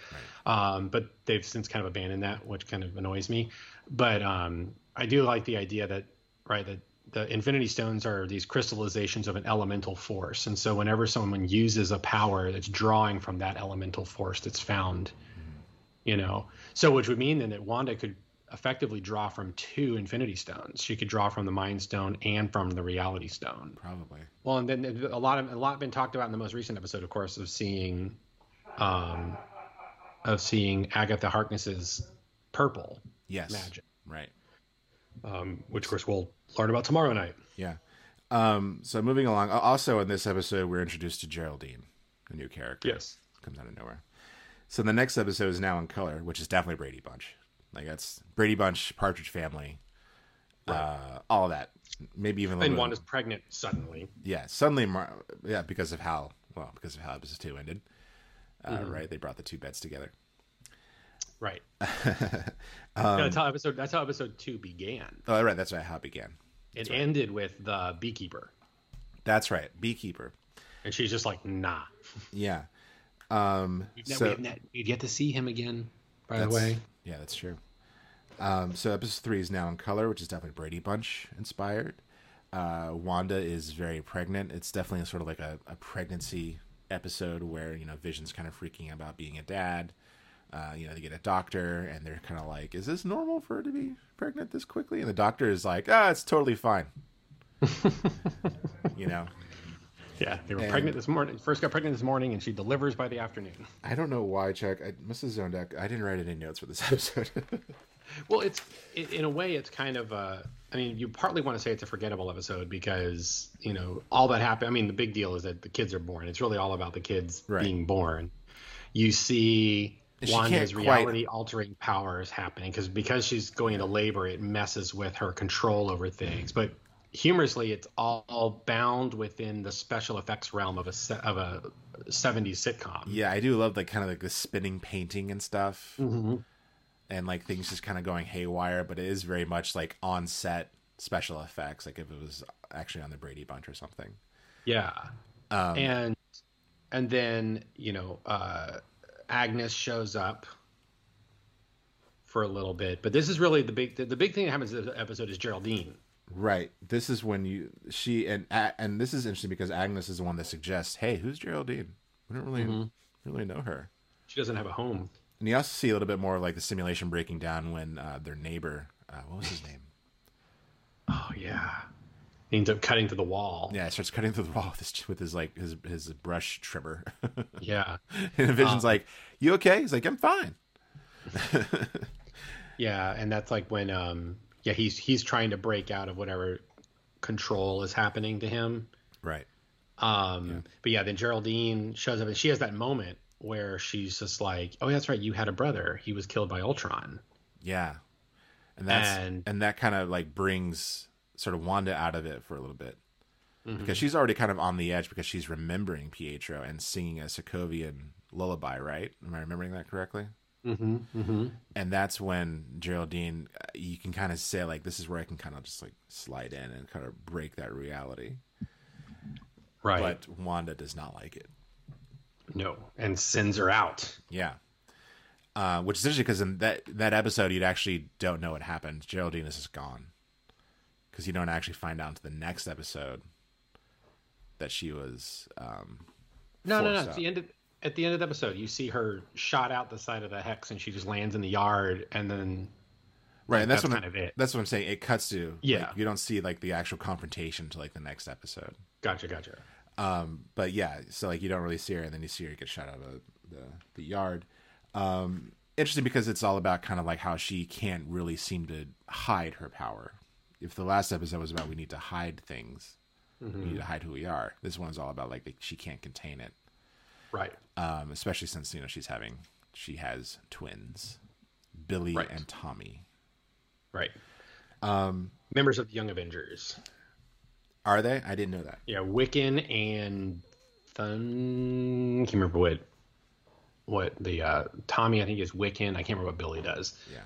Um, but they've since kind of abandoned that, which kind of annoys me. But um, I do like the idea that right that the Infinity Stones are these crystallizations of an elemental force, and so whenever someone uses a power, it's drawing from that elemental force that's found. You know, so which would mean then that Wanda could effectively draw from two Infinity Stones. She could draw from the Mind Stone and from the Reality Stone. Probably. Well, and then a lot of a lot been talked about in the most recent episode, of course, of seeing, um, of seeing Agatha Harkness's purple Yes. magic, Right. um, which of course we'll learn about tomorrow night. Yeah. Um, so moving along. Also in this episode, we're introduced to Geraldine, a new character. Yes. Comes out of nowhere. So the next episode is now in color, which is definitely Brady Bunch. Like that's Brady Bunch, Partridge Family, uh, all of that. Maybe even And bit- Wanda's pregnant suddenly. yeah, suddenly, Mar- yeah, because of how well, because of how episode two ended. Uh, Mhm. Right, they brought the two beds together. Right. Um, that's how episode. That's how episode two began. Oh, right, that's right, how it began. It ended with the beekeeper, That's right, beekeeper. and she's just like, "Nah." Yeah. Um, We've, so we've, we've yet to see him again. By the way, Yeah, that's true. Um, so episode three is now in color, which is definitely Brady Bunch inspired. Uh, Wanda is very pregnant. It's definitely sort of like a, a pregnancy episode where you know Vision's kind of freaking about being a dad. Uh, you know, they get a doctor, and they're kind of like, "Is this normal for her to be pregnant this quickly?" And the doctor is like, "Ah, it's totally fine." you know, yeah, they were And- pregnant this morning. First got pregnant this morning, and she delivers by the afternoon. I don't know why, Chuck. I must have zoned out. I didn't write any notes for this episode. Well, it's i in a way, it's kind of. Uh, I mean, you partly want to say it's a forgettable episode because you know all that happened. I mean, the big deal is that the kids are born. It's really all about the kids Right. being born. You see She Wanda's quite- reality altering powers happening because because she's going into labor, it messes with her control over things. But humorously, it's all bound within the special effects realm of a of a '70s sitcom. Yeah, I do love like kind of like the spinning painting and stuff, Mhm. and like things just kind of going haywire. But it is very much like on set special effects, like if it was actually on the Brady Bunch or something. Yeah. Um, and and then you know uh, Agnes shows up for a little bit, but this is really the big the, the big thing that happens in this episode is Geraldine. Right. This is when you she and and this is interesting because Agnes is the one that suggests, "Hey, who's Geraldine? We don't really Mhm. really know her." She doesn't have a home. And you also see a little bit more of like the simulation breaking down when uh, their neighbor, uh, what was his name? Oh yeah, he ends up cutting through the wall. Yeah, he starts cutting through the wall with his with his like his his brush trimmer. Yeah. and the Vision's Um, like, "You okay?" He's like, "I'm fine." Yeah, and that's like when um yeah he's he's trying to break out of whatever control is happening to him. Right. Um, but yeah, then Geraldine shows up and she has that moment where she's just like, "Oh, that's right, you had a brother. He was killed by Ultron." Yeah. And that's And- and, that kind of like brings sort of Wanda out of it for a little bit. Mhm. Because she's already kind of on the edge because she's remembering Pietro and singing a Sokovian lullaby, right? Am I remembering that correctly? Mm-hmm. Mm-hmm. And that's when Geraldine, uh, you can kind of say like, "This is where I can kind of just like slide in and kind of break that reality." Right. But Wanda does not like it. No, and sends her out. Yeah. Uh, which is interesting because in that that episode, you actually don't know what happened. Geraldine is just gone because you don't actually find out until the next episode that she was. Um, No, no, no. forced At the end of at the end of the episode, you see her shot out the side of the hex, and she just lands in the yard, and then Right, and that's, that's what kind I'm, of it. That's what I'm saying. It cuts to Yeah. like, you don't see like the actual confrontation to like the next episode. Gotcha, gotcha. Um, but yeah, so like you don't really see her, and then you see her get shot out of the the yard. Um, interesting because it's all about kind of like how she can't really seem to hide her power. If the last episode was about we need to hide things, we Mhm. need to hide who we are. This one's all about like she can't contain it. Right. Um, especially since you know she's having she has twins, Billy Right. and Tommy. Right. Um, Members of the Young Avengers. are they? I didn't know that. Yeah, Wiccan and Thun. Can't remember what what the uh, Tommy I think is Wiccan. I can't remember what Billy does. Yeah.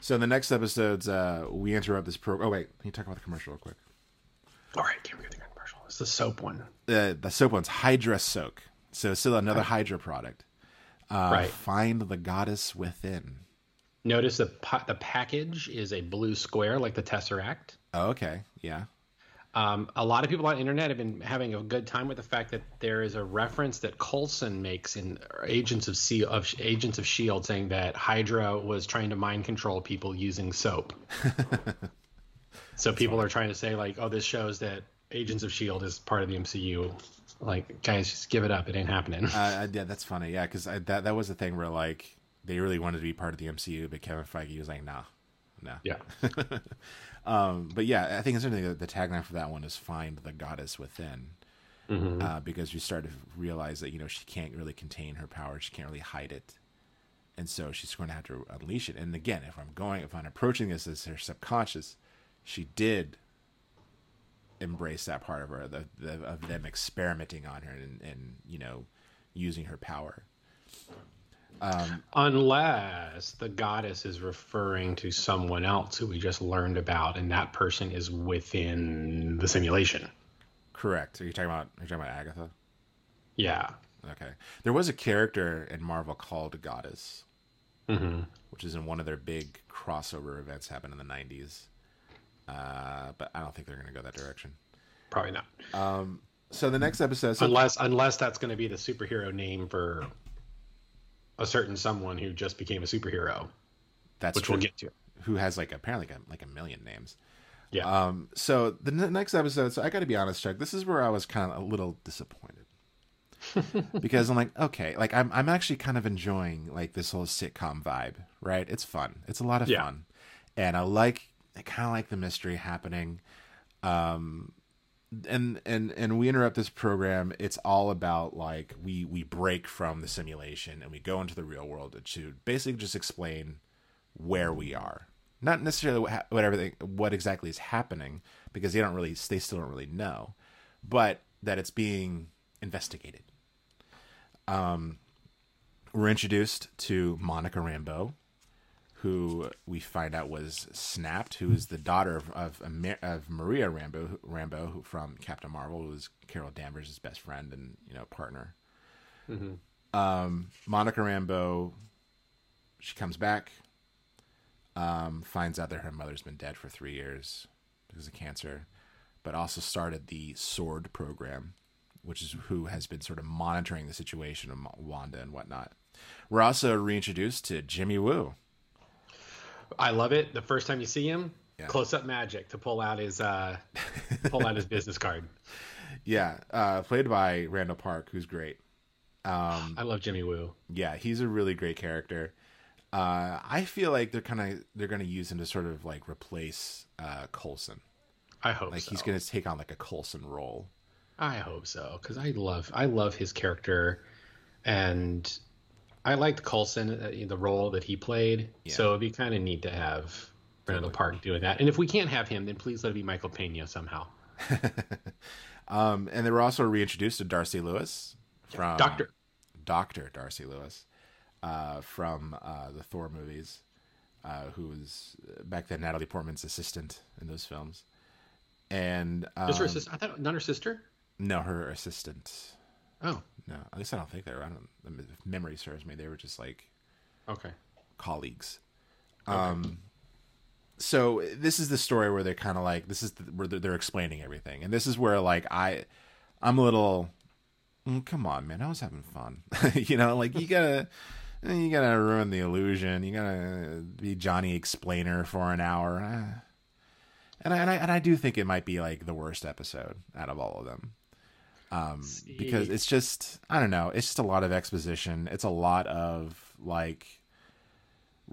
So in the next episodes, uh, we interrupt this program. Oh wait, can you talk about the commercial real quick? All right, can't remember the commercial. It's the soap one. The the soap one's Hydra Soak. So still another Hydra product. Uh, Right. Find the goddess within. Notice the pa- the package is a blue square like the Tesseract. Oh, okay. Yeah. Um, a lot of people on the internet have been having a good time with the fact that there is a reference that Coulson makes in Agents of Seal of Agents of Shield, saying that Hydra was trying to mind control people using soap. so people are trying to say like, oh, this shows that Agents of Shield is part of the MCU. Like, guys, just give it up. It ain't happening. Uh, yeah, that's funny. Yeah, because that that was the thing where like they really wanted to be part of the MCU, but Kevin Feige was like, "Nah, nah Yeah. um, but yeah, I think it's interesting that the tagline for that one is "Find the Goddess Within," Mhm. uh, because you start to realize that you know she can't really contain her power, she can't really hide it, and so she's going to have to unleash it. And again, if I'm going, if I'm approaching this as her subconscious, she did embrace that part of her, the, the of them experimenting on her and, and you know using her power. Um, Unless the goddess is referring to someone else who we just learned about, and that person is within the simulation. correct. Are you talking about? Are you talking about Agatha? Yeah. Okay. There was a character in Marvel called Goddess, Mhm. which is in one of their big crossover events happened in the '90s. Uh, but I don't think they're going to go that direction. Probably not. Um, so the next episode, so unless unless that's going to be the superhero name for a certain someone who just became a superhero. that's which true, we'll get to. Who has like apparently like a, like a million names. Yeah. Um. So the n- next episode, so I got to be honest, Chuck. This is where I was kind of a little disappointed because I'm like, okay, like I'm I'm actually kind of enjoying like this whole sitcom vibe, right? It's fun. It's a lot of Yeah. fun, and I like I kind of like the mystery happening. Um, and and and we interrupt this program. It's all about like we we break from the simulation and we go into the real world to basically just explain where we are. Not necessarily what, ha- what everything what exactly is happening because they don't really they still don't really know, but that it's being investigated. Um, we're introduced to Monica Rambeau, who we find out was snapped, who is the daughter of of, of Maria Rambeau Rambeau who, from Captain Marvel, who was Carol Danvers' best friend and you know partner. Mhm. Um, Monica Rambeau, she comes back, um, finds out that her mother's been dead for three years because of cancer, but also started the Sword program, which is who has been sort of monitoring the situation of Wanda and whatnot. We're also reintroduced to Jimmy Woo. I love it. The first time you see him, close up magic to pull out his uh pull out his business card. Yeah, uh, played by Randall Park, who's great. Um, I love Jimmy Woo. Yeah, he's a really great character. Uh, I feel like they're kind of they're going to use him to sort of like replace uh, Coulson. I hope like so. he's going to take on like a Coulson role. I hope so because I love I love his character, and I liked Coulson uh, the role that he played. So it'd be kind of neat to have Randall Park doing that. And if we can't have him, then please let it be Michael Pena somehow. Um, and they were also reintroduced to Darcy Lewis from Doctor. Doctor Darcy Lewis uh, from uh, the Thor movies, uh, who was uh, back then Natalie Portman's assistant in those films. And um, Just her sister. I thought not her sister. No, her assistant. Oh no, at least I don't think they were. I don't. If memory serves me, they were just like okay colleagues. Um, so this is the story where they're kind of like this is the, where they're, they're explaining everything, and this is where like I, I'm a little, "Mm, come on, man, I was having fun, you know, like you gotta. You gotta ruin the illusion. You gotta be Johnny Explainer for an hour, and I, and I and I do think it might be like the worst episode out of all of them, um, because it's just I don't know. It's just a lot of exposition. It's a lot of like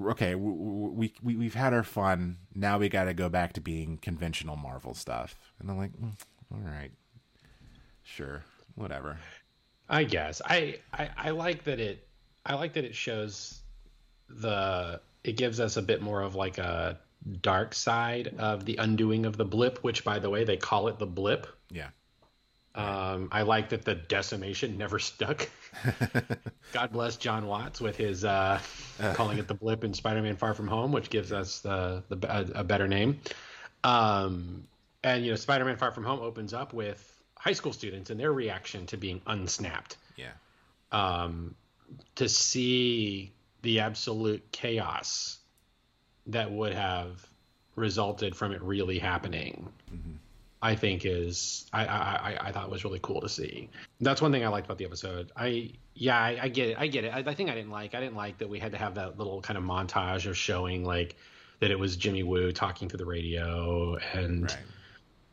okay, we, we we've had our fun. Now we got to go back to being conventional Marvel stuff. And I'm like, mm, all right, sure, whatever. I guess I, I I like that it I like that it shows the it gives us a bit more of like a dark side of the undoing of the blip, which by the way they call it the blip. Yeah. Um, I like that the decimation never stuck. God bless Jon Watts with his uh, calling it the blip in Spider-Man: Far From Home, which gives us the, the a, a better name. Um, and you know, Spider-Man: Far From Home opens up with high school students and their reaction to being unsnapped. Yeah. Um, to see the absolute chaos that would have resulted from it really happening. I think is I, I I thought was really cool to see. That's one thing I liked about the episode. I yeah I, I get it I get it. I, I think I didn't like I didn't like that we had to have that little kind of montage of showing like that it was Jimmy Woo talking through the radio and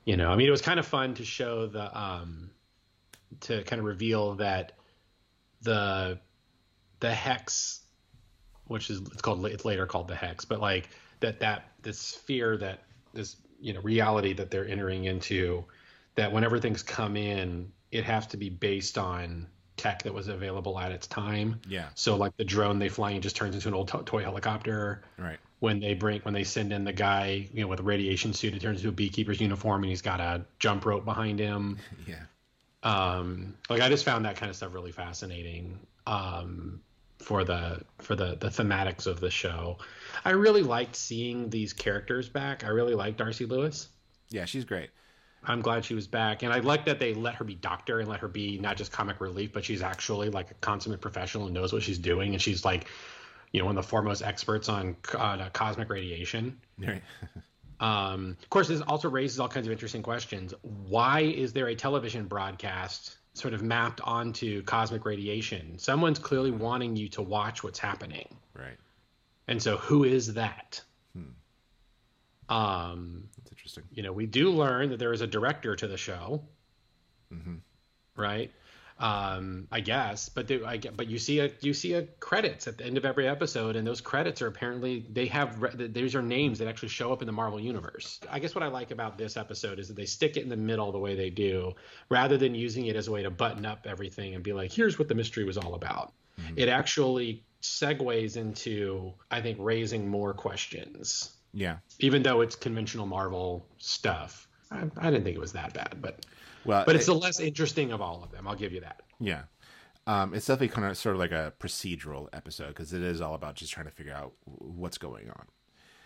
you know I mean it was kind of fun to show the um to kind of reveal that the the hex which is it's called it's later called the hex but like that that this fear that this you know reality that they're entering into that whenever things come in it has to be based on tech that was available at its time Yeah. so like the drone they fly in just turns into an old to- toy helicopter Right. when they bring when they send in the guy you know with a radiation suit it turns into a beekeeper's uniform and he's got a jump rope behind him Yeah. um like i just found that kind of stuff really fascinating um for the for the the thematics of the show i really liked seeing these characters back i really liked darcy lewis Yeah, she's great. i'm glad she was back and i like that they let her be doctor and let her be not just comic relief but she's actually like a consummate professional and knows what she's doing and she's like you know one of the foremost experts on, on uh, cosmic radiation Right. um, of course, this also raises all kinds of interesting questions. Why is there a television broadcast sort of mapped onto cosmic radiation? Someone's clearly wanting you to watch what's happening. Right. And so, who is that? Um, That's interesting. you know, we do learn that there is a director to the show, Mm-hmm. right? Um, I guess, but there, I but you see a you see a credits at the end of every episode, and those credits are apparently they have re- these are names that actually show up in the Marvel universe. I guess what I like about this episode is that they stick it in the middle the way they do, rather than using it as a way to button up everything and be like, here's what the mystery was all about. It actually segues into, I think, raising more questions Yeah. even though it's conventional Marvel stuff. I, I didn't think it was that bad, but Well, but it's it- the less interesting of all of them. I'll give you that. Yeah. Um, it's definitely kind of sort of like a procedural episode because it is all about just trying to figure out what's going on.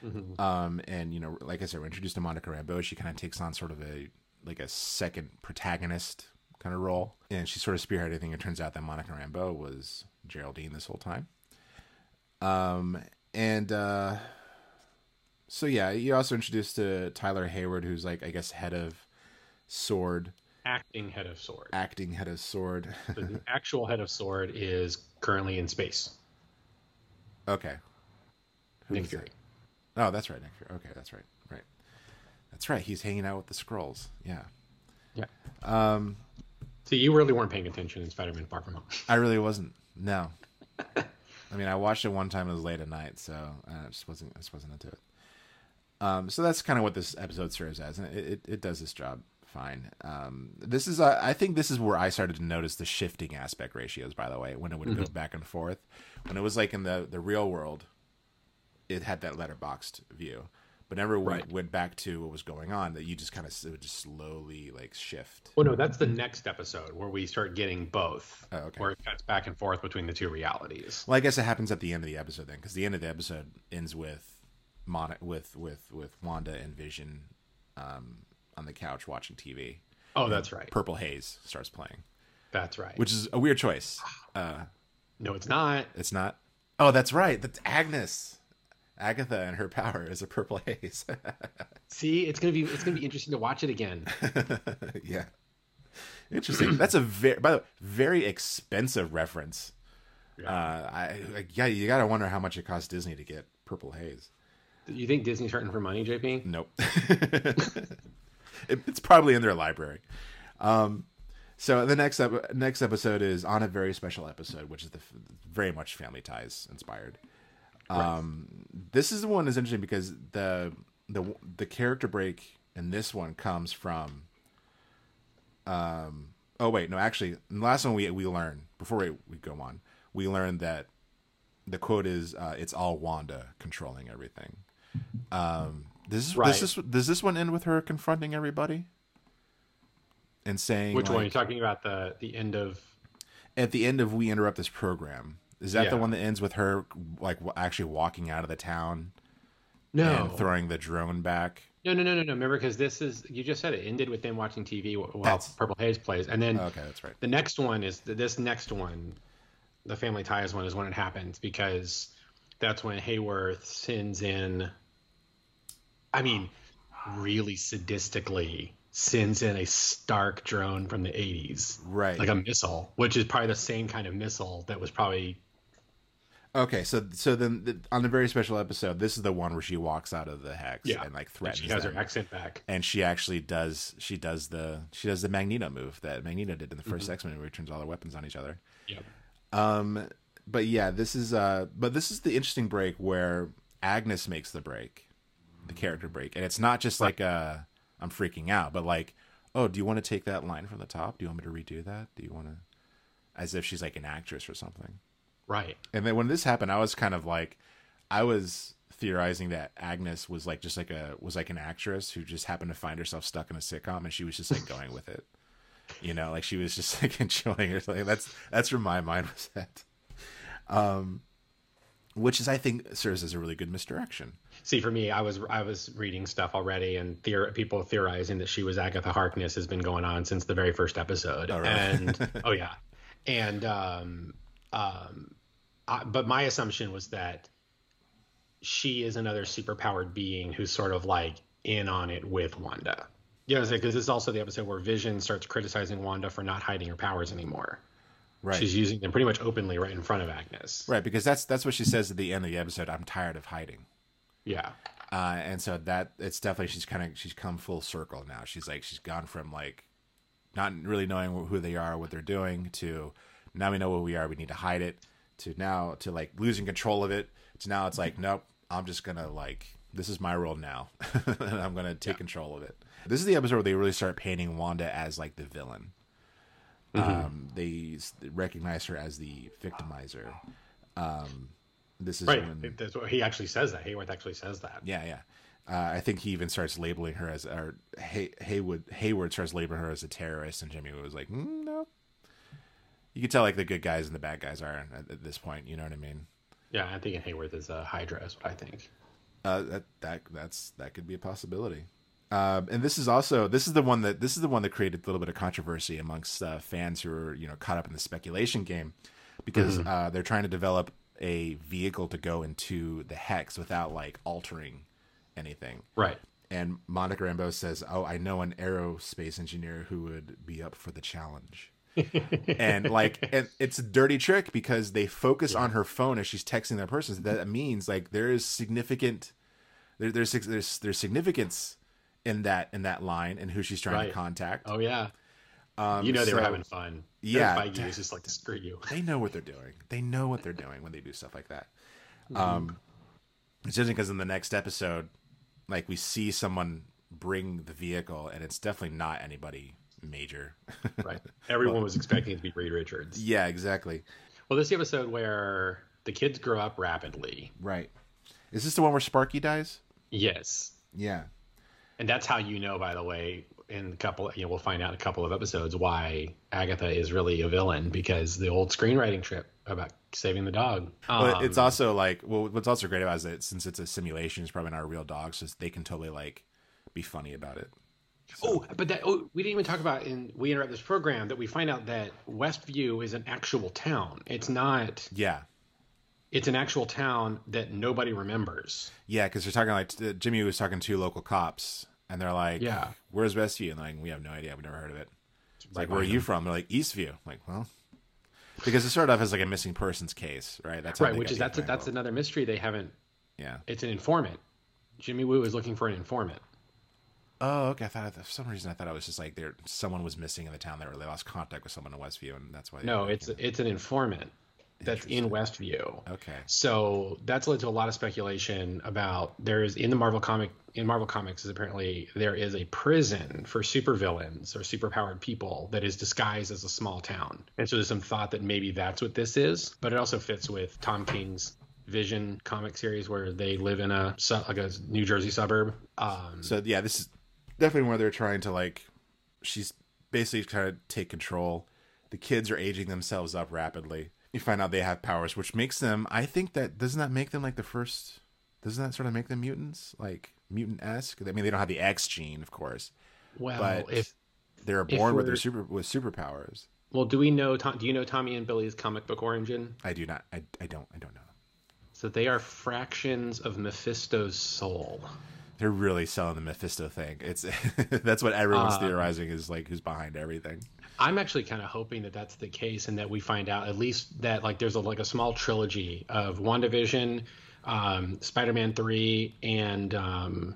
Mhm. Um, and you know, like I said, we're introduced to Monica Rambeau. She kind of takes on sort of a like a second protagonist kind of role, and she sort of spearheaded everything. It turns out that Monica Rambeau was Geraldine this whole time. Um, and uh, so yeah, you also introduced to Tyler Hayward, who's like I guess head of Sword, Acting head of Sword. acting head of Sword. the actual head of Sword is currently in space. okay. Who Nick Fury. that? Oh, that's right, Nick Fury. Okay, that's right. Right. That's right. He's hanging out with the Skrulls. Yeah. Yeah. Um, See, you really weren't paying attention in Spider-Man: Far From Home. I really wasn't. No. I mean, I watched it one time. It was late at night, so I just wasn't. I just wasn't into it. Um, so that's kind of what this episode serves as, and it, it, it does this job fine. Um, this is, uh, I think, this is where I started to notice the shifting aspect ratios. By the way, when it would go Mhm. back and forth, when it was like in the the real world, it had that letterboxed view. But whenever we Right. went back to what was going on, that you just kind of it would just slowly like shift. Well, no, that's the next episode where we start getting both, Oh, okay. where it cuts back and forth between the two realities. Well, I guess it happens at the end of the episode then, because the end of the episode ends with Mon- with with with Wanda and Vision um, on the couch watching TV. Oh, that's right. Purple Haze starts playing, That's right. which is a weird choice. Uh, no, it's not. it's not. Oh, that's right. That's Agnes. Agatha and her power is a purple haze. See, it's gonna be it's gonna be interesting to watch it again. yeah. Interesting. That's a very, by the way, very expensive reference. Uh, I, I yeah, you gotta wonder how much it cost Disney to get Purple Haze. You think Disney's hurting for money, JP? Nope. it, it's probably in their library. Um, so the next ep- next episode is on a very special episode, which is the f- very much Family Ties inspired. Um, This is the one that's interesting because the the the character break in this one comes from. Um. Oh wait, no. Actually, in the last one we we learn before we, we go on, we learned that the quote is uh, "It's all Wanda controlling everything." Um, this is Right. this is does this one end with her confronting everybody and saying Which one? like, You're talking about the the end of at the end of we interrupt this program? Is that the one that ends with her like actually walking out of the town? No. and throwing the drone back. No, no, no, no, no. Remember, because this is you just said it ended with them watching TV while That's- Purple Haze plays, and then Okay, that's right. the next one is this next one, the Family Ties one is when it happens because that's when Hayworth sends in. I mean, really sadistically sends in a Stark drone from the '80s, Right. Like a missile, which is probably the same kind of missile that was probably Okay, so so then the, on the very special episode, this is the one where she walks out of the hex Yeah. and like And threatens. she has her accent back. and she actually does. She does the she does the Magneto move that Magneto did in the 1st Mhm. X Men, where he turns all their weapons on each other. Yeah. Um, but yeah, this is uh, but this is the interesting break where Agnes makes the break, the character break, and it's not just like uh, I'm freaking out, but like, oh, do you want to take that line from the top? Do you want me to redo that? Do you want to? As if she's like an actress or something. Right. And then when this happened, I was kind of like, I was theorizing that Agnes was like just like a was like an actress who just happened to find herself stuck in a sitcom and she was just like going with it. You know, like she was just like enjoying something. That's that's where my mind was at. Um which is I think serves as a really good misdirection. See, for me, I was I was reading stuff already, and theor- people theorizing that she was Agatha Harkness has been going on since the very first episode. Oh, really? And oh yeah, and um, um, I, but my assumption was that she is another superpowered being who's sort of like in on it with Wanda. You know what I'm saying? Because this is also the episode where Vision starts criticizing Wanda for not hiding her powers anymore. Right. She's using them pretty much openly right in front of Agnes. Right, because that's that's what she says at the end of the episode. I'm tired of hiding. Yeah. Uh, and so that it's definitely she's kind of she's come full circle now. She's like she's gone from like not really knowing who they are, what they're doing, to now we know what we are. We need to hide it. To now to like losing control of it. To now it's like nope. I'm just gonna like this is my role now, and I'm gonna take control of it. This is the episode where they really start painting Wanda as like the villain. Mhm. Um, they recognize her as the victimizer. Um, this is Right. when That's what he actually says that. Hayworth actually says that. yeah, yeah. Uh, I think he even starts labeling her as, or Hay, Haywood Hayward starts labeling her as a terrorist, and Jimmy was like, mm, no. You can tell like the good guys and the bad guys are at, at this point. You know what I mean? Yeah, I think Hayworth is a Hydra. Is what I think. Uh, that that that's that could be a possibility. Um, and this is also this is the one that this is the one that created a little bit of controversy amongst uh, fans who are you know caught up in the speculation game because Mhm. uh, they're trying to develop a vehicle to go into the hex without like altering anything. Right. And Monica Rambeau says, "Oh, I know an aerospace engineer who would be up for the challenge." and like, and it's a dirty trick because they focus on her phone as she's texting that person. That means like there is significant, there, there's there's there's significance in that in that line and who she's trying Right. to contact. Oh yeah. Um, you know they were having fun. Yeah, Feige is just like screw you. they know what they're doing. They know what they're doing when they do stuff like that. Mhm. Um, it's interesting because in the next episode, like we see someone bring the vehicle, and it's definitely not anybody major. Right. Everyone was expecting it to be Reed Richards. Yeah, exactly. Well, this is the episode where the kids grow up rapidly. Right. Is this the one where Sparky dies? Yes. Yeah. And that's how you know, by the way, in a couple, you know, we'll find out in a couple of episodes why Agatha is really a villain because the old screenwriting trip about saving the dog. But it's Um, also like, well, what's also great about it is that since it's a simulation, it's probably not a real dog, so they can totally like be funny about it. Oh, but that oh, we didn't even talk about in we interrupt this program that we find out that Westview is an actual town. It's not. Yeah. It's an actual town that nobody remembers. Yeah, because they're talking like Jimmy was talking to local cops, and they're like, Yeah. where's Westview?" And like, we have no idea. We've never heard of it. It's like, where are you from? They're like, Eastview. I'm like, well, because it started off as like a missing persons case, right? That's right, which is that's info. that's another mystery they haven't. Yeah. It's an informant. Jimmy Woo is looking for an informant. Oh, okay. I thought for some reason I thought it was just like there someone was missing in the town. They they lost contact with someone in Westview, and that's why. No, it's it's an informant that's in Westview. Okay. So that's led to a lot of speculation about there is in the Marvel comic in Marvel Comics is apparently there is a prison for supervillains or superpowered people that is disguised as a small town. And so there's some thought that maybe that's what this is, but it also fits with Tom King's Vision comic series where they live in a like a New Jersey suburb. Um, So yeah, this is definitely where they're trying to like. She's basically trying to take control. The kids are aging themselves up rapidly. You find out they have powers, which makes them. I think that doesn't that make them like the first. Doesn't that sort of make them mutants, like mutant esque? I mean, they don't have the X gene, of course. Well, but if- they're born with their super with superpowers. well, do we know? Do you know Tommy and Billy's comic book origin? I do not. I, I don't. I don't know. So they are fractions of Mephisto's soul. They're really selling the Mephisto thing. It's that's what everyone's Uh, theorizing is like who's behind everything. I'm actually kind of hoping that that's the case, and that we find out at least that like there's a like a small trilogy of WandaVision, um, Spider-Man three, and um,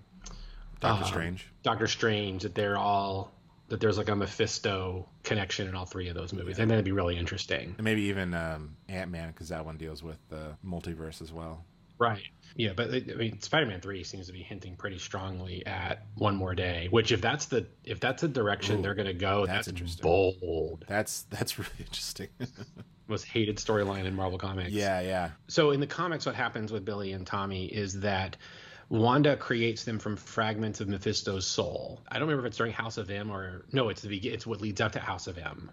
Doctor um, Strange. Doctor Strange. That they're all that there's like a Mephisto connection in all three of those movies, and that'd be really interesting. And maybe even um, Ant Man because that one deals with the multiverse as well. Right. Yeah, but I mean, Spider-Man Three seems to be hinting pretty strongly at one more day. Which, if that's the if that's the direction Ooh, they're going to go, that's that's, interesting. bold. That's that's really interesting. Most hated storyline in Marvel Comics. yeah, yeah. So in the comics, what happens with Billy and Tommy is that Wanda creates them from fragments of Mephisto's soul. I don't remember if it's during House of M or no, it's the it's what leads up to House of M,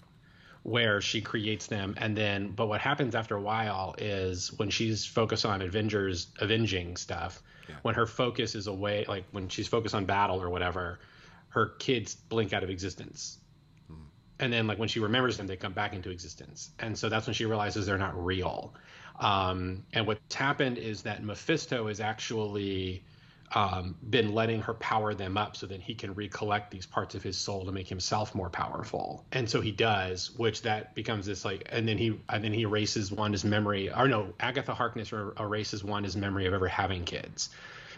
where she creates them, and then but what happens after a while is when she's focused on Avengers avenging stuff, when her focus is away, like when she's focused on battle or whatever, her kids blink out of existence. And then like when she remembers them they come back into existence. And so that's when she realizes they're not real. Um, and what's happened is that mephisto is actually um, been letting her power them up so that he can recollect these parts of his soul to make himself more powerful. And so he does which that becomes this like and then he and then he erases wanda's memory or no agatha harkness er- erases wanda's memory of ever having kids.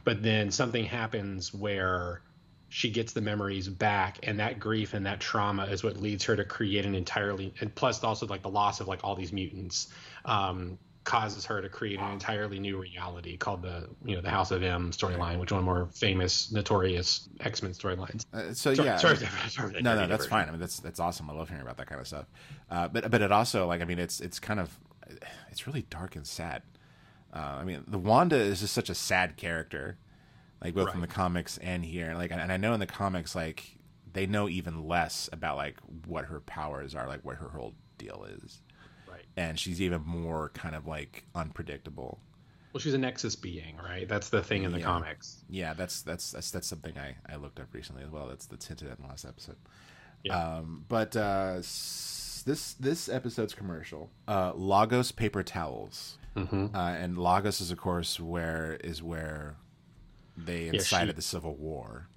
But then something happens where she gets the memories back and that grief and that trauma is what leads her to create an entirely and plus also like the loss of like all these mutants. Um, causes her to create an entirely new reality called the you know the house of m storyline which is one of the more famous notorious x-men storylines Uh, so Sorry- yeah, sorry, sorry, sorry, no, no, that's fine. I mean, that's that's awesome. I love hearing about that kind of stuff. Uh, but but it also like I mean, it's it's kind of it's really dark and sad. Uh, I mean, the Wanda is just such a sad character, like both in the comics and here. Like, and I know in the comics, like they know even less about like what her powers are, like what her whole deal is. And she's even more kind of like unpredictable. well she's a nexus being right that's the thing in the Yeah. comics Yeah, that's that's that's that's something I, I looked up recently as well. That's that's hinted at in the last episode. Yeah. Um, but uh, this this episode's commercial, uh, Lagos paper towels, Mhm. uh, and Lagos is of course where is where they Yeah, incited she- the Civil War.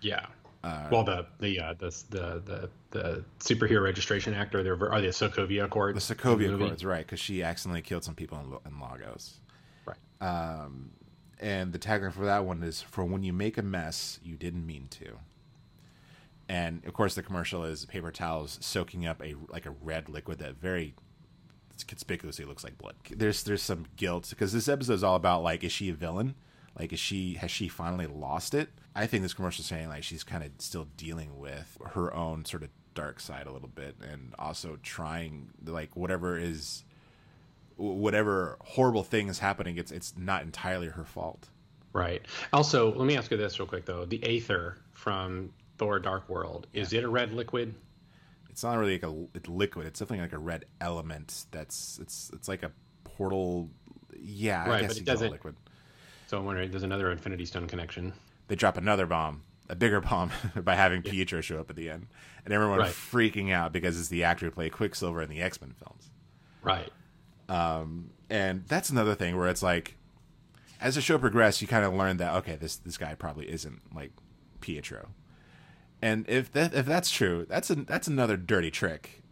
yeah Uh, well the the uh, the the the the superhero registration act or the or the sokovia accords The Sokovia. Accords, right? Because she accidentally killed some people in, in Lagos. Right. Um, and the tagline for that one is "For when you make a mess, you didn't mean to." And of course, the commercial is paper towels soaking up a like a red liquid that very conspicuously looks like blood. There's there's some guilt because this episode is all about like, is she a villain? Like, is she has she finally lost it? I think this commercial is saying like she's kind of still dealing with her own sort of dark side a little bit, and also trying like whatever is whatever horrible thing is happening. It's it's not entirely her fault. Right. Also, let me ask you this real quick though: the Aether from Thor: Dark World is it a red liquid? It's not really like a it's liquid. It's something like a red element. That's it's it's like a portal. Yeah, I right, guess but it doesn't. liquid. So I'm wondering, there's another Infinity Stone connection. they drop another bomb, a bigger bomb, by having Pietro show up at the end, and everyone Right. freaking out because it's the actor who played Quicksilver in the X Men films. Right. Um, and that's another thing where it's like, as the show progressed, you kind of learn that okay, this this guy probably isn't like Pietro, and if that if that's true, that's a that's another dirty trick.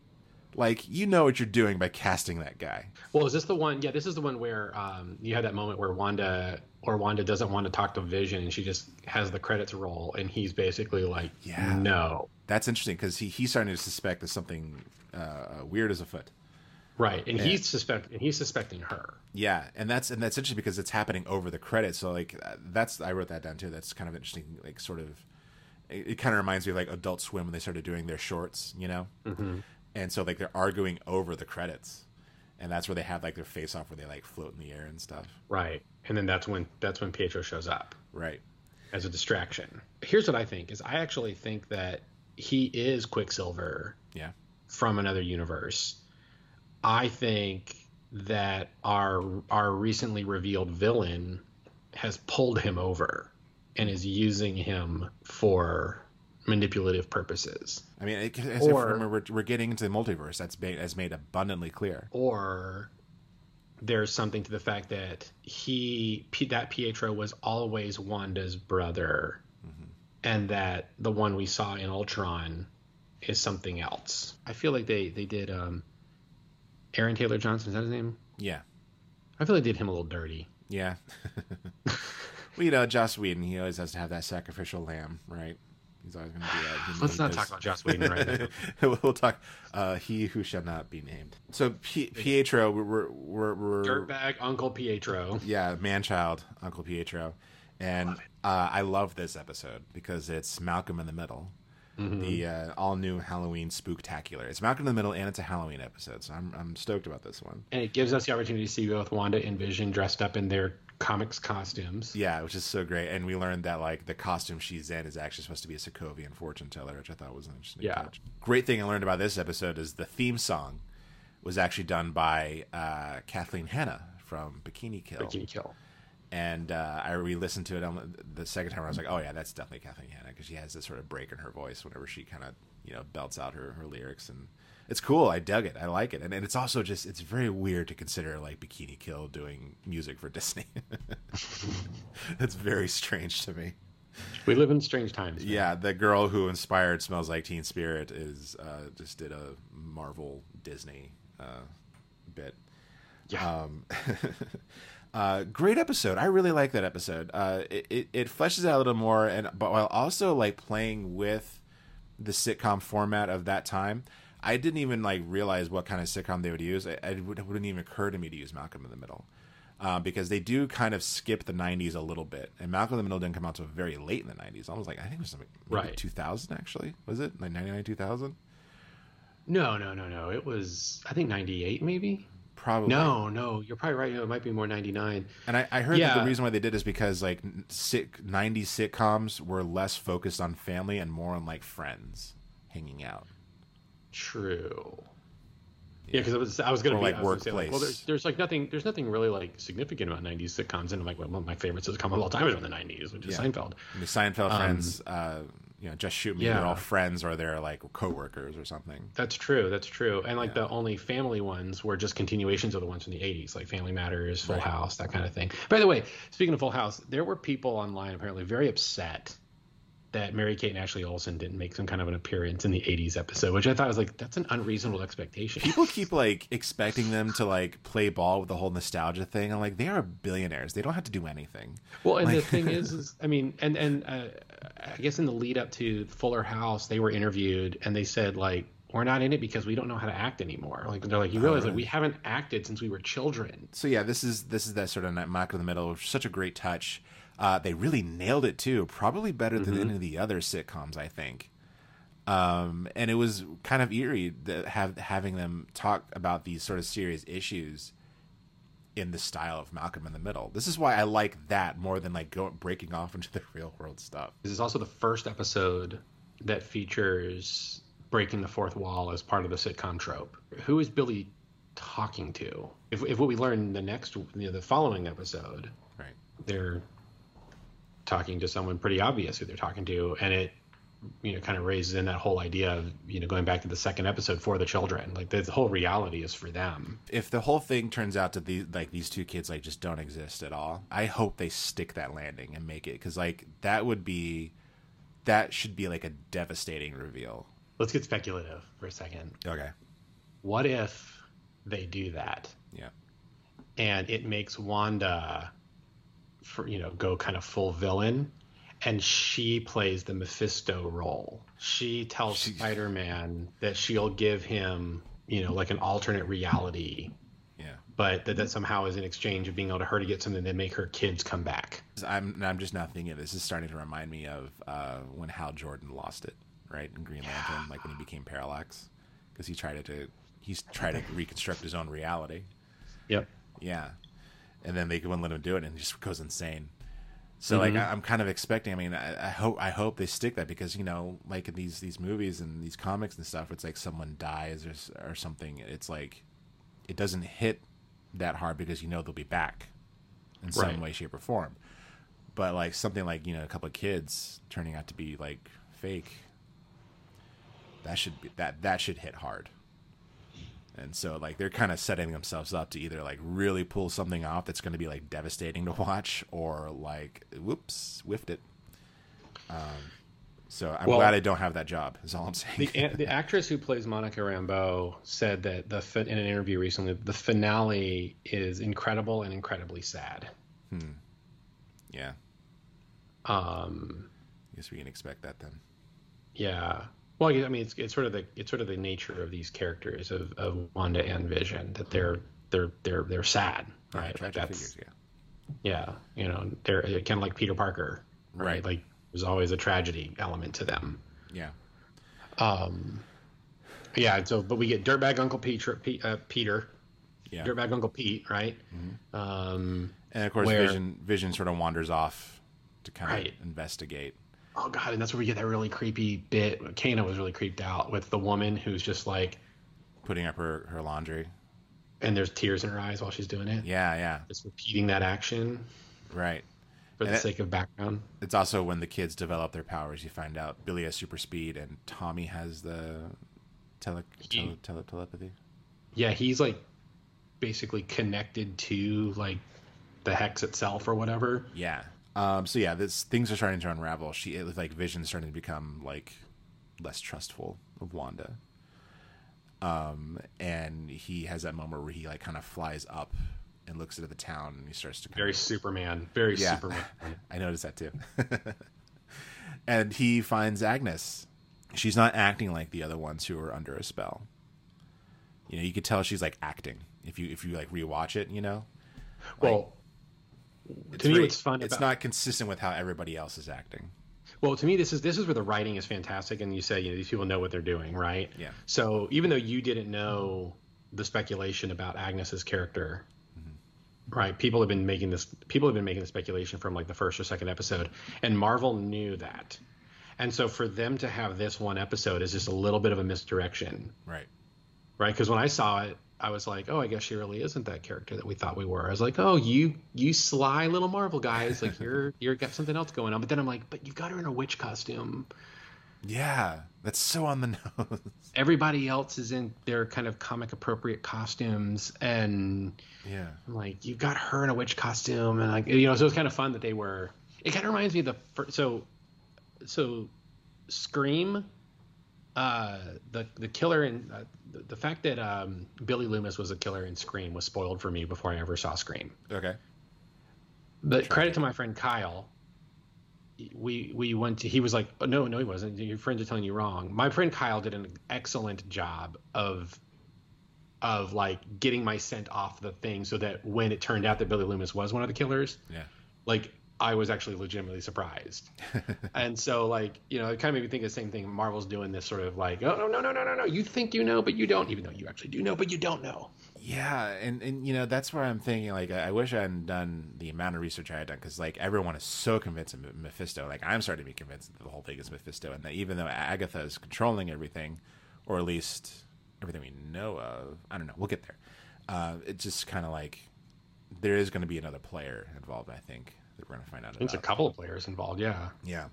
Like you know what you're doing by casting that guy. Well, is this the one? Yeah, this is the one where um, you had that moment where Wanda or Wanda doesn't want to talk to Vision, and she just has the credits roll, and he's basically like, Yeah. no." That's interesting because he he's starting to suspect that something uh, weird is afoot. Right, and Yeah. he's suspect and he's suspecting her. Yeah, and that's and that's interesting because it's happening over the credits. So like uh, that's I wrote that down too. That's kind of interesting. Like sort of, it, it kind of reminds me of like Adult Swim when they started doing their shorts, you know. Mhm. And so like they're arguing over the credits, and that's where they have like their face off where they like float in the air and stuff. Right, and then that's when that's when Pietro shows up. Right. As a distraction. Here's what I think: is I actually think that he is Quicksilver. Yeah. From another universe. I think that our our recently revealed villain has pulled him over and is using him for manipulative purposes. I mean, it, as if remember, we're, we're getting into the multiverse. That's made, that's made abundantly clear. or there's something to the fact that he that Pietro was always Wanda's brother, and that the one we saw in Ultron is something else. I feel like they they did um, Aaron Taylor Johnson. Is that his name? Yeah. I feel like they did him a little dirty. Yeah. well, you know, Joss Whedon, he always has to have that sacrificial lamb, right? He's always going to be that. Let's not talk about Joss Whedon right now. we'll talk. Uh, he who shall not be named. So P- Pietro, we're we're, we're dirtbag Uncle Pietro. Yeah, manchild Uncle Pietro, and love uh, I love this episode because it's Malcolm in the Middle. Mm-hmm. The uh, all new Halloween spooktacular. It's Malcolm in the Middle, and it's a Halloween episode, so I'm I'm stoked about this one. And it gives us the opportunity to see both Wanda and Vision dressed up in their comics costumes. Yeah, which is so great. And we learned that like the costume she's in is actually supposed to be a Sokovian fortune teller, which I thought was an interesting yeah. touch. Great thing I learned about this episode is the theme song was actually done by uh, Kathleen Hanna from Bikini Kill. Bikini Kill. And uh, I re-listened to it on the second time. I was like, "Oh yeah, that's definitely Kathleen Hanna," because she has this sort of break in her voice whenever she kind of you know belts out her, her lyrics and it's cool. I dug it. I like it, and, and it's also just it's very weird to consider like Bikini Kill doing music for Disney. it's very strange to me. We live in strange times. Man. Yeah, the girl who inspired "Smells Like Teen Spirit" is uh, just did a Marvel Disney uh, bit. Yeah. Um, uh, great episode. I really like that episode. Uh, it, it, it fleshes out a little more, and but while also like playing with the sitcom format of that time. I didn't even like realize what kind of sitcom they would use. It, it wouldn't even occur to me to use Malcolm in the Middle. Uh, because they do kind of skip the 90s a little bit. And Malcolm in the Middle didn't come out until very late in the 90s. Almost like, I think it was something, right. 2000 actually. Was it? Like 99, 2000? No, no, no, no. It was, I think 98 maybe. Probably. No, no, you're probably right. No, it might be more 99. And I, I heard yeah. that the reason why they did is because like sit, 90s sitcoms were less focused on family and more on like friends hanging out. True. Yeah, because I was I was gonna or be like was workplace. Say, like, well, there's there's like nothing there's nothing really like significant about '90s sitcoms, and I'm like well, one of my favorites sitcom of all time is from the '90s, which is yeah. Seinfeld. The Seinfeld um, friends, uh, you know, just shoot me. Yeah. They're all friends or they're like coworkers or something. That's true. That's true. And like yeah. the only family ones were just continuations of the ones from the '80s, like Family Matters, Full right. House, that kind of thing. By the way, speaking of Full House, there were people online apparently very upset that Mary Kate and Ashley Olsen didn't make some kind of an appearance in the 80s episode, which I thought was like that's an unreasonable expectation. People keep like expecting them to like play ball with the whole nostalgia thing. I'm like, they are billionaires. They don't have to do anything. Well, and like... the thing is, is, I mean, and and uh, I guess in the lead up to Fuller House, they were interviewed and they said like we're not in it because we don't know how to act anymore. Like they're like, you realize oh, right. like we haven't acted since we were children. So yeah, this is this is that sort of Malcolm in the Middle, such a great touch. Uh, they really nailed it too, probably better than Mm-hmm. any of the other sitcoms, I think. Um, and it was kind of eerie that have having them talk about these sort of serious issues in the style of Malcolm in the Middle. This is why I like that more than like go, breaking off into the real world stuff. This is also the first episode that features breaking the fourth wall as part of the sitcom trope. Who is Billy talking to? If, if what we learn the next, you know, the following episode, right? They're talking to someone pretty obvious who they're talking to, and it you know kind of raises in that whole idea of you know going back to the second episode for the children. Like the whole reality is for them. If the whole thing turns out to these like these two kids like just don't exist at all i hope they stick that landing and make it because like that would be that should be like a devastating reveal. Let's get speculative for a second. Okay. What if they do that? Yeah. And it makes wanda for you know go kind of full villain and she plays the Mephisto role. She tells she... Spider-Man that she'll give him, you know, like an alternate reality. Yeah. But that, that somehow is in exchange of being able to her to get something that make her kids come back. I'm I'm just now thinking of this is starting to remind me of uh, when Hal Jordan lost it, right, in Green Lantern, yeah. like when he became Parallax, because he tried to he's tried to reconstruct his own reality. Yep. Yeah. And then they wouldn't let him do it, and he just goes insane. So mm-hmm. like I'm kind of expecting. I mean, I, I, hope I hope they stick that because you know, like in these these movies and these comics and stuff, it's like someone dies or or something. It's like it doesn't hit that hard because you know they'll be back in some way, shape, or form. But like something like you know a couple of kids turning out to be like fake, that should be that that should hit hard. And so like they're kind of setting themselves up to either like really pull something off that's going to be like devastating to watch or like whoops, whiffed it. Um so I'm Well- glad I don't have that job. Is all I'm saying. The, the actress who plays Monica Rambeau said that the in an interview recently, the finale is incredible and incredibly sad. hmm. Yeah, Um, I guess we can expect that then. Yeah. Well, I mean, it's, it's sort of the it's sort of the nature of these characters of, of Wanda and Vision that they're they're they're they're sad, right? Like that's figures, yeah, you know, they're kind of like Peter Parker, right? Right. Like there's always a tragedy element to them. Yeah. Um, yeah. So, but we get dirtbag Uncle Peter, Pete, uh, Peter, Yeah. dirtbag Uncle Pete, right? Um, And of course, where- Vision Vision sort of wanders off to kind Right. of investigate. Oh god, and that's where we get that really creepy bit. Kana was really creeped out with the woman who's just like putting up her, her laundry. And there's tears in her eyes while she's doing it. Yeah, yeah. Just repeating that action. Right. For the And it- sake of background. It's also when the kids develop their powers, you find out Billy has super speed and Tommy has the tele, tele, tele telepathy. Yeah, he's like basically connected to like the hex itself or whatever. Yeah. Um, so yeah, this things are starting to unravel. She it like Vision's starting to become like less trustful of Wanda. Um, and he has that moment where he like kind of flies up and looks at the town and he starts to Very of, Superman. Very Yeah. Superman. I noticed that too. and he finds Agnes. She's not acting like the other ones who are under a spell. You know, you could tell she's like acting if you if you like rewatch it. You know, Well, it's to me, very- what's fun It's about- not consistent with how everybody else is acting. Well, to me, this is this is where the writing is fantastic, and you say you know these people know what they're doing, right? Yeah. So even though you didn't know the speculation about Agnes's character, mm-hmm. right? People have been making this. People have been making the speculation from like the first or second episode, and Marvel knew that, and so for them to have this one episode is just a little bit of a misdirection, Right. right? Because when I saw it, I was like, oh, I guess she really isn't that character that we thought we were. I was like, oh, you you sly little Marvel guys, like you're you're got something else going on. But then I'm like, but you've got her in a witch costume. Yeah, that's so on the nose. Everybody else is in their kind of comic appropriate costumes, and Yeah. I'm like, you've got her in a witch costume, and like you know, so it's kind of fun that they were. It kind of reminds me of the first, so so Scream. Uh, the the killer in uh, the, the fact that um, Billy Loomis was a killer in Scream was spoiled for me before I ever saw Scream. Okay. But credit to my friend Kyle. We we went to. He was like, oh, no, no, he wasn't. Your friends are telling you wrong. My friend Kyle did an excellent job of of like getting my scent off the thing, so that when it turned out that Billy Loomis was one of the killers, Yeah. like I was actually legitimately surprised. and so like you know, it kind of made me think of the same thing. Marvel's doing this sort of like, oh no no no no no no, you think you know, but you don't, even though you actually do know, but you don't know. Yeah, and and you know that's where I'm thinking like I I wish I hadn't done the amount of research I had done because like everyone is so convinced of Mephisto. Like I'm starting to be convinced that the whole thing is Mephisto, and that even though Agatha is controlling everything, or at least everything we know of, I don't know. We'll get there. Uh, it's just kind of like there is going to be another player involved. I think that we're going to find out. It's a couple of players involved, yeah. Yeah.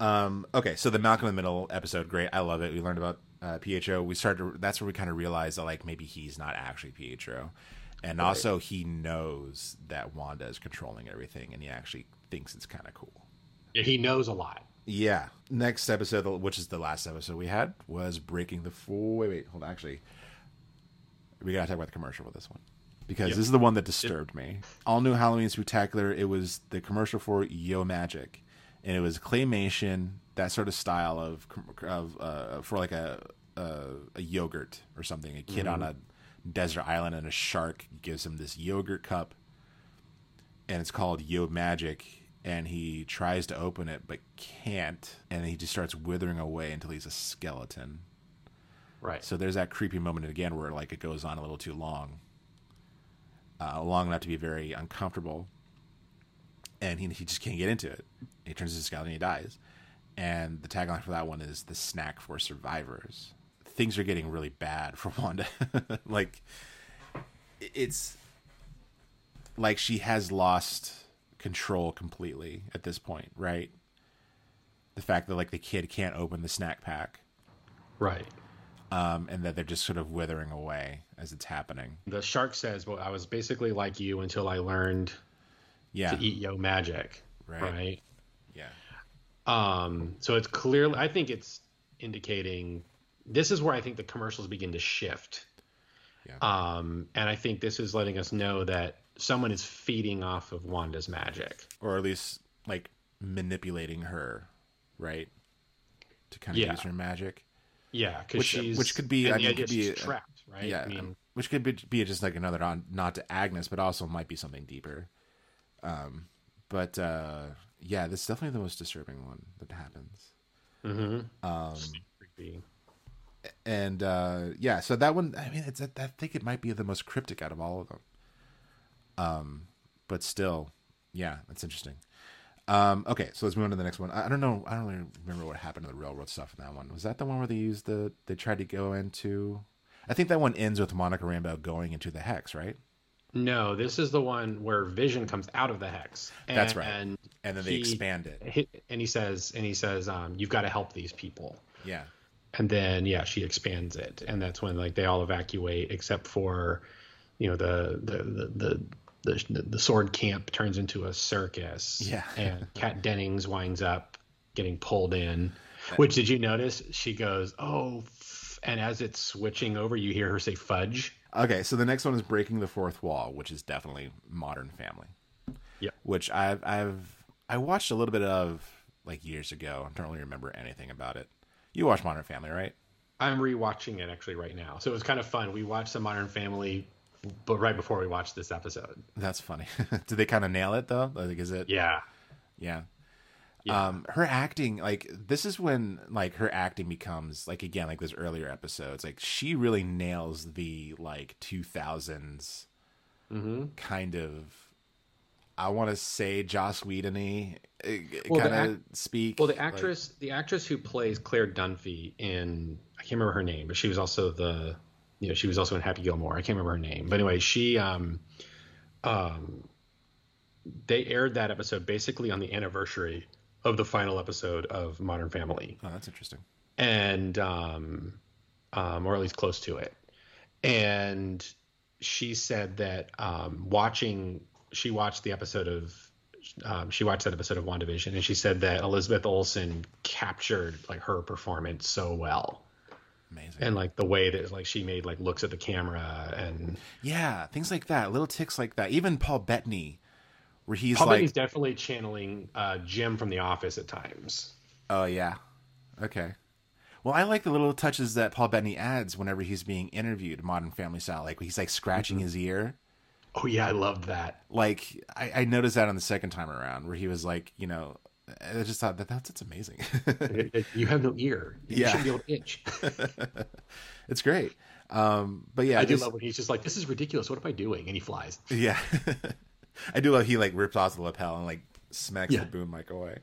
Um, okay, so the Malcolm in the Middle episode, great. I love it. We learned about uh, Pietro. We started. To, that's where we kind of realized that like maybe he's not actually Pietro, and Right. also he knows that Wanda is controlling everything, and he actually thinks it's kind of cool. Yeah, he knows a lot. Yeah. Next episode, which is the last episode we had, was breaking the full. Wait, wait, hold on. Actually, we gotta talk about the commercial for this one because Yep. this is the one that disturbed me. All new Halloween Spooktacular. It was the commercial for Yo Magic, and it was claymation, that sort of style of of uh, for like a, a a yogurt or something. A kid on Mhm. a desert island and a shark gives him this yogurt cup, and it's called Yo Magic. And he tries to open it but can't, and he just starts withering away until he's a skeleton. Right. So there's that creepy moment again where like it goes on a little too long, uh, long enough to be very uncomfortable, and he he just can't get into it. He turns into a skeleton, and he dies. And the tagline for that one is "the snack for survivors." Things are getting really bad for Wanda. like it's like she has lost control completely at this point, right? The fact that like the kid can't open the snack pack Right. Um, and that they're just sort of withering away as it's happening. The shark says, "Well, I was basically like you until I learned Yeah. to eat yo magic." Right. Right. Yeah. Um. So it's clearly. I think it's indicating. This is where I think the commercials begin to shift. Yeah. Um. And I think this is letting us know that someone is feeding off of Wanda's magic. Or at least like manipulating her, right? to kind of Yeah. use her magic. Yeah, because which, she's which could be I mean could be trapped, right? Yeah, I mean, which could be, be just like another on not to Agnes, but also might be something deeper. Um, but uh, yeah, this is definitely the most disturbing one that happens. Mhm. Um, creepy. and uh, yeah, so that one, I mean, it's I think it might be the most cryptic out of all of them. Um, but still, yeah, that's interesting. Um, okay, so let's move on to the next one. I I don't know. I don't really remember what happened to the railroad stuff in that one. Was that the one where they used the? They tried to go into. I think that one ends with Monica Rambeau going into the hex, right? No, this is the one where Vision comes out of the hex. And, That's right. And, And then they expand it. he- and he says, and he says, um, "You've got to help these people." Yeah. And then yeah, she expands it, and that's when like they all evacuate except for, you know, the the the the. The, the sword camp turns into a circus. Yeah. and Kat Dennings winds up getting pulled in. Which did you notice? She goes, "Oh," and as it's switching over, you hear her say "fudge." Okay, so the next one is breaking the fourth wall, which is definitely Modern Family. Yeah. Which I've I've I watched a little bit of like years ago. I don't really remember anything about it. You watch Modern Family, right? I'm rewatching it actually right now, so it was kind of fun. We watched the Modern Family, but right before we watched this episode. That's funny. Did they kind of nail it though? Like, is it? Yeah. Yeah. Um, her acting, like this is when like her acting becomes like again like those earlier episodes. Like she really nails the like two thousands kind of. I want to say Joss Whedon-y Well, kind of speak. Well, the like- actress, the actress who plays Claire Dunphy in, I can't remember her name, but she was also the, you know, she was also in Happy Gilmore. I can't remember her name, but anyway, she, um, um, they aired that episode basically on the anniversary of the final episode of Modern Family. Oh, that's interesting. and um, um, or at least close to it. And she said that um, watching, she watched the episode of, um, she watched that episode of WandaVision, and she said that Elizabeth Olsen captured like her performance so well. Amazing. And like the way that like she made like looks at the camera and Yeah, things like that, little ticks like that. Even Paul Bettany, where he's Paul like, Bettany's definitely channeling uh, Jim from The Office at times. Oh yeah. Okay. Well, I like the little touches that Paul Bettany adds whenever he's being interviewed, Modern Family style. Like he's like scratching his ear. Oh yeah, I loved that. Like I, I noticed that on the second time around, where he was like, you know, I just thought that that's, that's amazing. you have no ear. You Yeah. should be able to itch. it's great. Um, but yeah, I do love when he's just like, "This is ridiculous. What am I doing?" And he flies. Yeah. I do love he like rips off the lapel and like smacks Yeah. the boom mic away.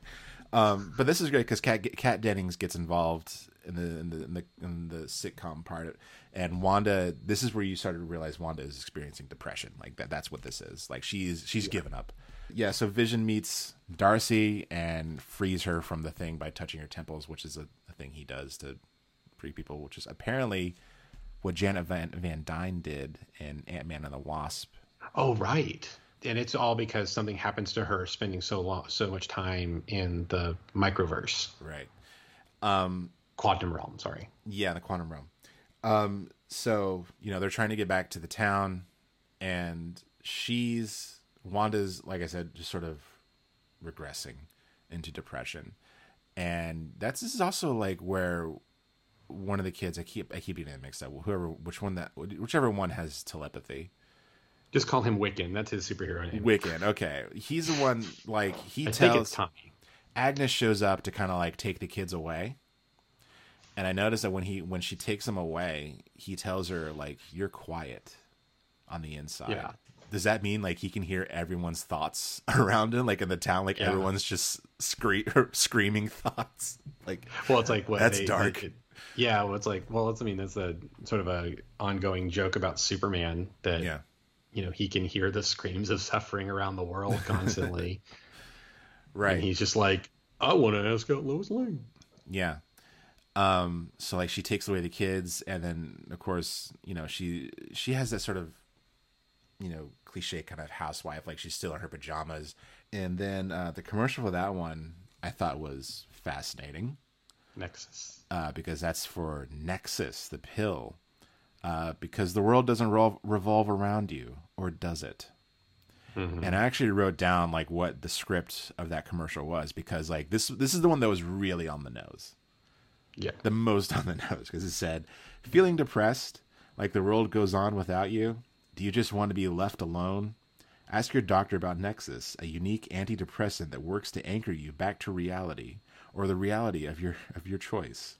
Um, but this is great because Cat Kat Dennings gets involved in the, in the in the in the sitcom part, and Wanda. This is where you started to realize Wanda is experiencing depression. Like that. That's what this is. Like she's she's given up. Yeah. So Vision meets Darcy and frees her from the thing by touching her temples, which is a, a thing he does to free people, which is apparently what Janet Van, Van Dyne did in Ant Man and the Wasp. Oh, right. And it's all because something happens to her spending so long, so much time in the microverse, Right. Um, quantum realm. Sorry. Yeah, the quantum realm. Um, so you know they're trying to get back to the town, and she's Wanda's like I said, just sort of regressing into depression, and that's this is also like where one of the kids I keep I keep getting it mixed up. Whoever, which one that whichever one has telepathy. Just call him Wiccan. That's his superhero name. Wiccan. Okay, he's the one. Like he I tells think it's Tommy. Agnes shows up to kind of like take the kids away, and I notice that when he when she takes them away, he tells her like, "You're quiet on the inside." Yeah. Does that mean like he can hear everyone's thoughts around him, like in the town, like Yeah. everyone's just scree- screaming thoughts? Like, Well, it's like what that's they- dark. they- yeah, well, it's like well, it's I mean that's a sort of a ongoing joke about Superman that Yeah. you know he can hear the screams of suffering around the world constantly. right. And he's just like, I want to ask out Lois Lane. Yeah. Um, so like she takes away the kids and then of course, you know, she she has that sort of you know, cliche kind of housewife, like she's still in her pajamas. And then uh the commercial for that one I thought was fascinating. Nexus. Uh, because that's for Nexus, the pill. Uh, because the world doesn't revol- revolve around you, or does it? and I actually wrote down like what the script of that commercial was because like this this is the one that was really on the nose. Yeah. The most on the nose because it said, "Feeling depressed, like the world goes on without you. Do you just want to be left alone? Ask your doctor about Nexus, a unique antidepressant that works to anchor you back to reality or the reality of your of your choice.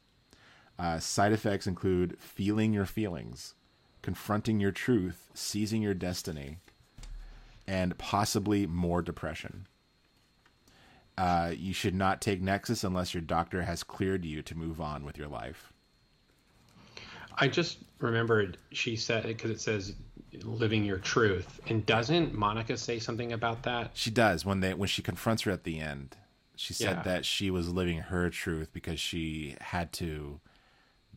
Uh, side effects include feeling your feelings, confronting your truth, seizing your destiny, and possibly more depression. Uh, you should not take Nexus unless your doctor has cleared you to move on with your life. I just remembered she said because it says living your truth, and doesn't Monica say something about that? She does when they when she confronts her at the end. She said Yeah. that she was living her truth because she had to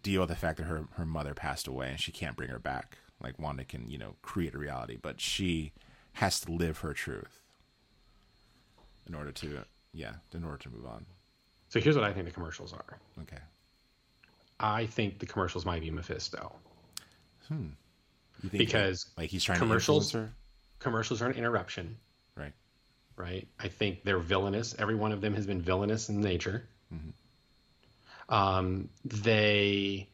deal with the fact that her her mother passed away and she can't bring her back. Like Wanda can, you know, create a reality, but she has to live her truth in order to yeah, in order to move on. So here's what I think the commercials are. Okay. I think the commercials might be Mephisto. Hmm. Because like he's trying commercials, to commercials are an interruption. Right. Right. I think they're villainous. Every one of them has been villainous in nature. Mm-hmm. Um, they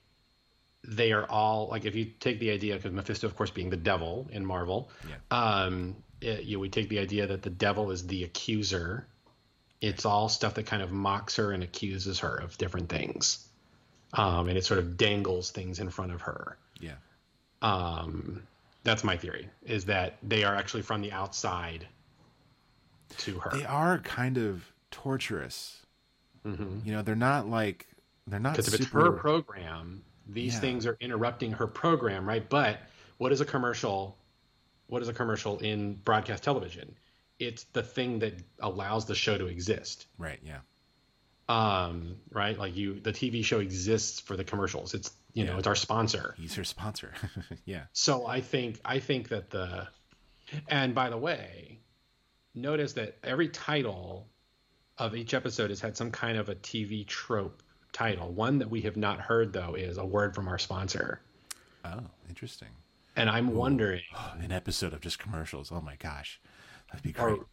they are all like if you take the idea because Mephisto, of course, being the devil in Marvel. Yeah. Um, it, you we take the idea that the devil is the accuser. It's all stuff that kind of mocks her and accuses her of different things, um, and it sort of dangles things in front of her. Yeah. Um, that's my theory is that they are actually from the outside to her. They are kind of torturous. Mhm. You know, they're not like they're not Because if it's her program, these Yeah. things are interrupting her program, right? But what is a commercial? What is a commercial in broadcast television? It's the thing that allows the show to exist. Right, yeah. Um, right? Like you, the TV show exists for the commercials. It's you know, it's our sponsor. He's your sponsor. yeah. So I think I think that the and by the way, notice that every title of each episode has had some kind of a TV trope title. One that we have not heard though is a word from our sponsor. Oh, interesting. And I'm Ooh. wondering an episode of just commercials. Oh my gosh. That'd be great. or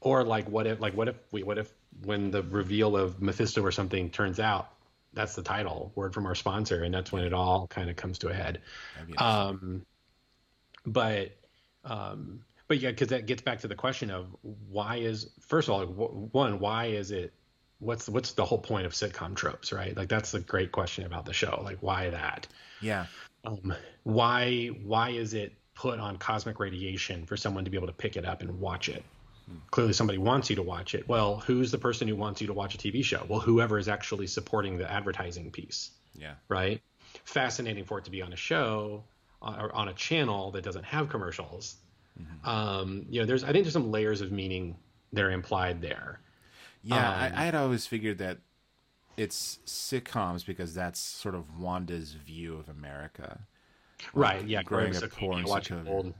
or like what if like what if we what if when the reveal of Mephisto or something turns out that's the title word from our sponsor and that's when it all kind of comes to a head. Um but um but yeah because that gets back to the question of why is first of all wh- one why is it what's what's the whole point of sitcom tropes right? Like that's the great question about the show like why that? Yeah. um, why why is it put on cosmic radiation for someone to be able to pick it up and watch it clearly somebody wants you to watch it. Well who's the person who wants you to watch a tv show? Well whoever is actually supporting the advertising piece Yeah. right? Fascinating for it to be on a show uh, or on a channel that doesn't have commercials. Um, you know there's i think there's some layers of meaning that are implied there. Yeah, Um, I, I had always figured that it's sitcoms because that's sort of Wanda's view of America. Right, yeah, growing up poor and watching old-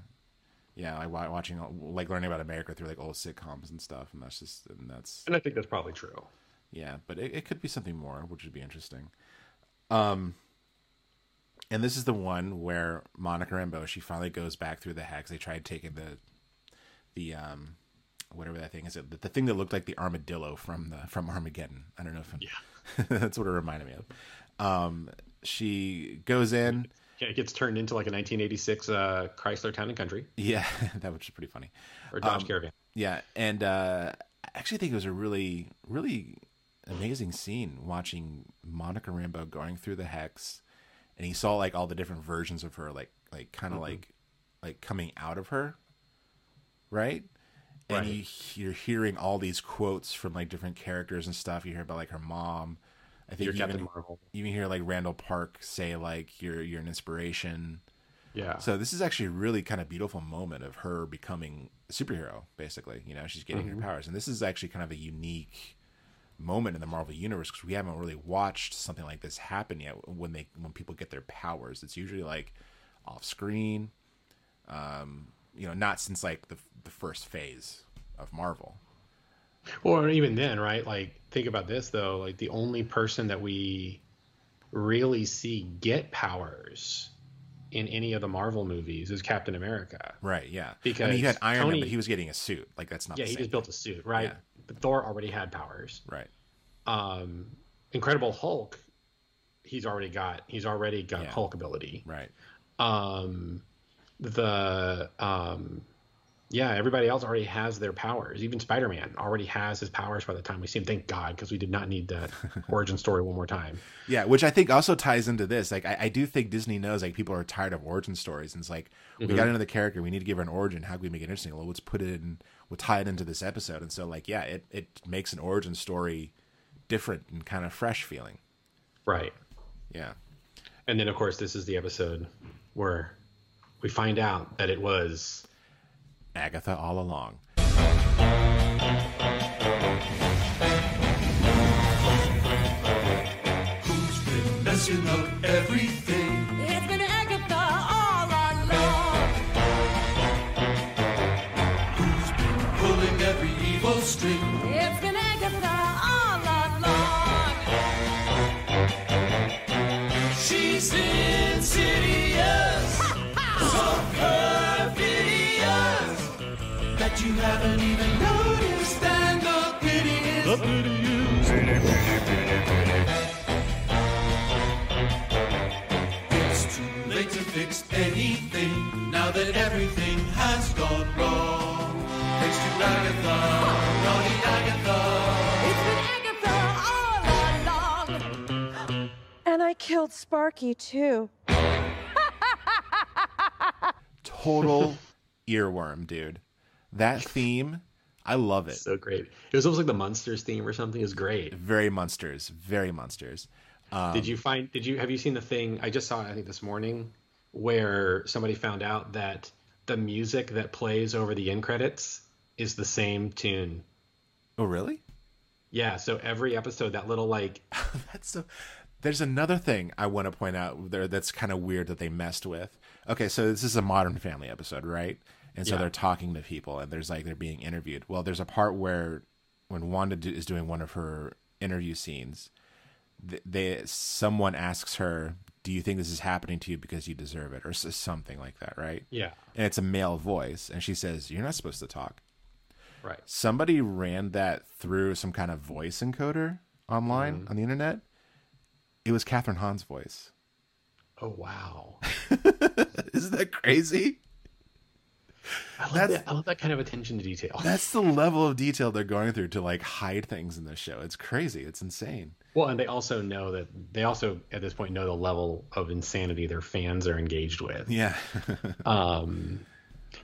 Yeah, like watching, like learning about America through like old sitcoms and stuff, and that's just and that's and i think that's probably true yeah, but it, it could be something more, which would be interesting. Um, and this is the one where Monica Rambeau she finally goes back through the hex. They tried taking the the um whatever that thing is, the, the thing that looked like the armadillo from the from Armageddon. I don't know if yeah, that's what it reminded me of. Um, she goes in. Yeah, it gets turned into like a 1986 uh, Chrysler Town and Country Yeah, that was pretty funny. or Dodge Um, Caravan. Yeah, and uh, I actually think it was a really, really amazing scene watching Monica Rambeau going through the hex, and he saw like all the different versions of her, like like kind of Mhm. like like coming out of her, right? And Right. you, you're hearing all these quotes from like different characters and stuff. You hear about like her mom. I think You're you Captain even, Marvel. you even hear like Randall Park say like you're you're an inspiration. Yeah. So this is actually a really kind of beautiful moment of her becoming a superhero, basically. You know, she's getting Mhm. her powers. And this is actually kind of a unique moment in the Marvel universe because we haven't really watched something like this happen yet when they when people get their powers. It's usually like off screen. Um, you know, not since like the the first phase of Marvel. Or even then, right? Like, think about this though. Like, the only person that we really see get powers in any of the Marvel movies is Captain America. Right, yeah. Because I mean, you had Iron Man, but he was getting a suit. Like that's not yeah, he just built a suit, right? Yeah. But Thor already had powers. Right. Um, Incredible Hulk he's already got he's already got Yeah. Hulk ability. Right. Um, the um, yeah, everybody else already has their powers. Even Spider Man already has his powers by the time we see him. Thank God, because we did not need that origin story one more time. Yeah, which I think also ties into this. Like, I, I do think Disney knows like people are tired of origin stories, and it's like we Mhm. got another character, we need to give her an origin. How can we make it interesting? Well, let's put it in, we'll tie it into this episode, and so like, yeah, it it makes an origin story different and kind of fresh feeling. Right. Yeah. And then, of course, this is the episode where we find out that it was Agatha all along. Who's been messing up everything? It's been Agatha all along. Who's been pulling every evil string? Haven't even noticed. And the pity is, the pity is, it's too late to fix anything now that everything has gone wrong. Thanks to Agatha, naughty Agatha. It's been Agatha all along. And I killed Sparky too. Total earworm, dude. That theme, I love it. so great. It was almost like the Munsters theme or something. Is great. Very Munsters, very Munsters. Um, did you find? Did you have you seen the thing? I just saw it. I think this morning, where somebody found out that the music that plays over the end credits is the same tune. Oh, really? Yeah. So every episode, that little like That's so. There's another thing I want to point out there that's kind of weird that they messed with. Okay, so this is a Modern Family episode, right? And so Yeah. they're talking to people, and there's like they're being interviewed. Well, there's a part where when Wanda do, is doing one of her interview scenes, th- they someone asks her, "Do you think this is happening to you because you deserve it?" or something like that, right? Yeah. And it's a male voice, and she says, "You're not supposed to talk." right. somebody ran that through some kind of voice encoder online Mm-hmm. on the internet. It was Kathryn Hahn's voice. Oh wow. Isn't that crazy? I love That's- that. I love that kind of attention to detail. That's the level of detail they're going through to like hide things in this show. It's crazy. It's insane. Well, and they also know that they also at this point know the level of insanity their fans are engaged with. Yeah. Um,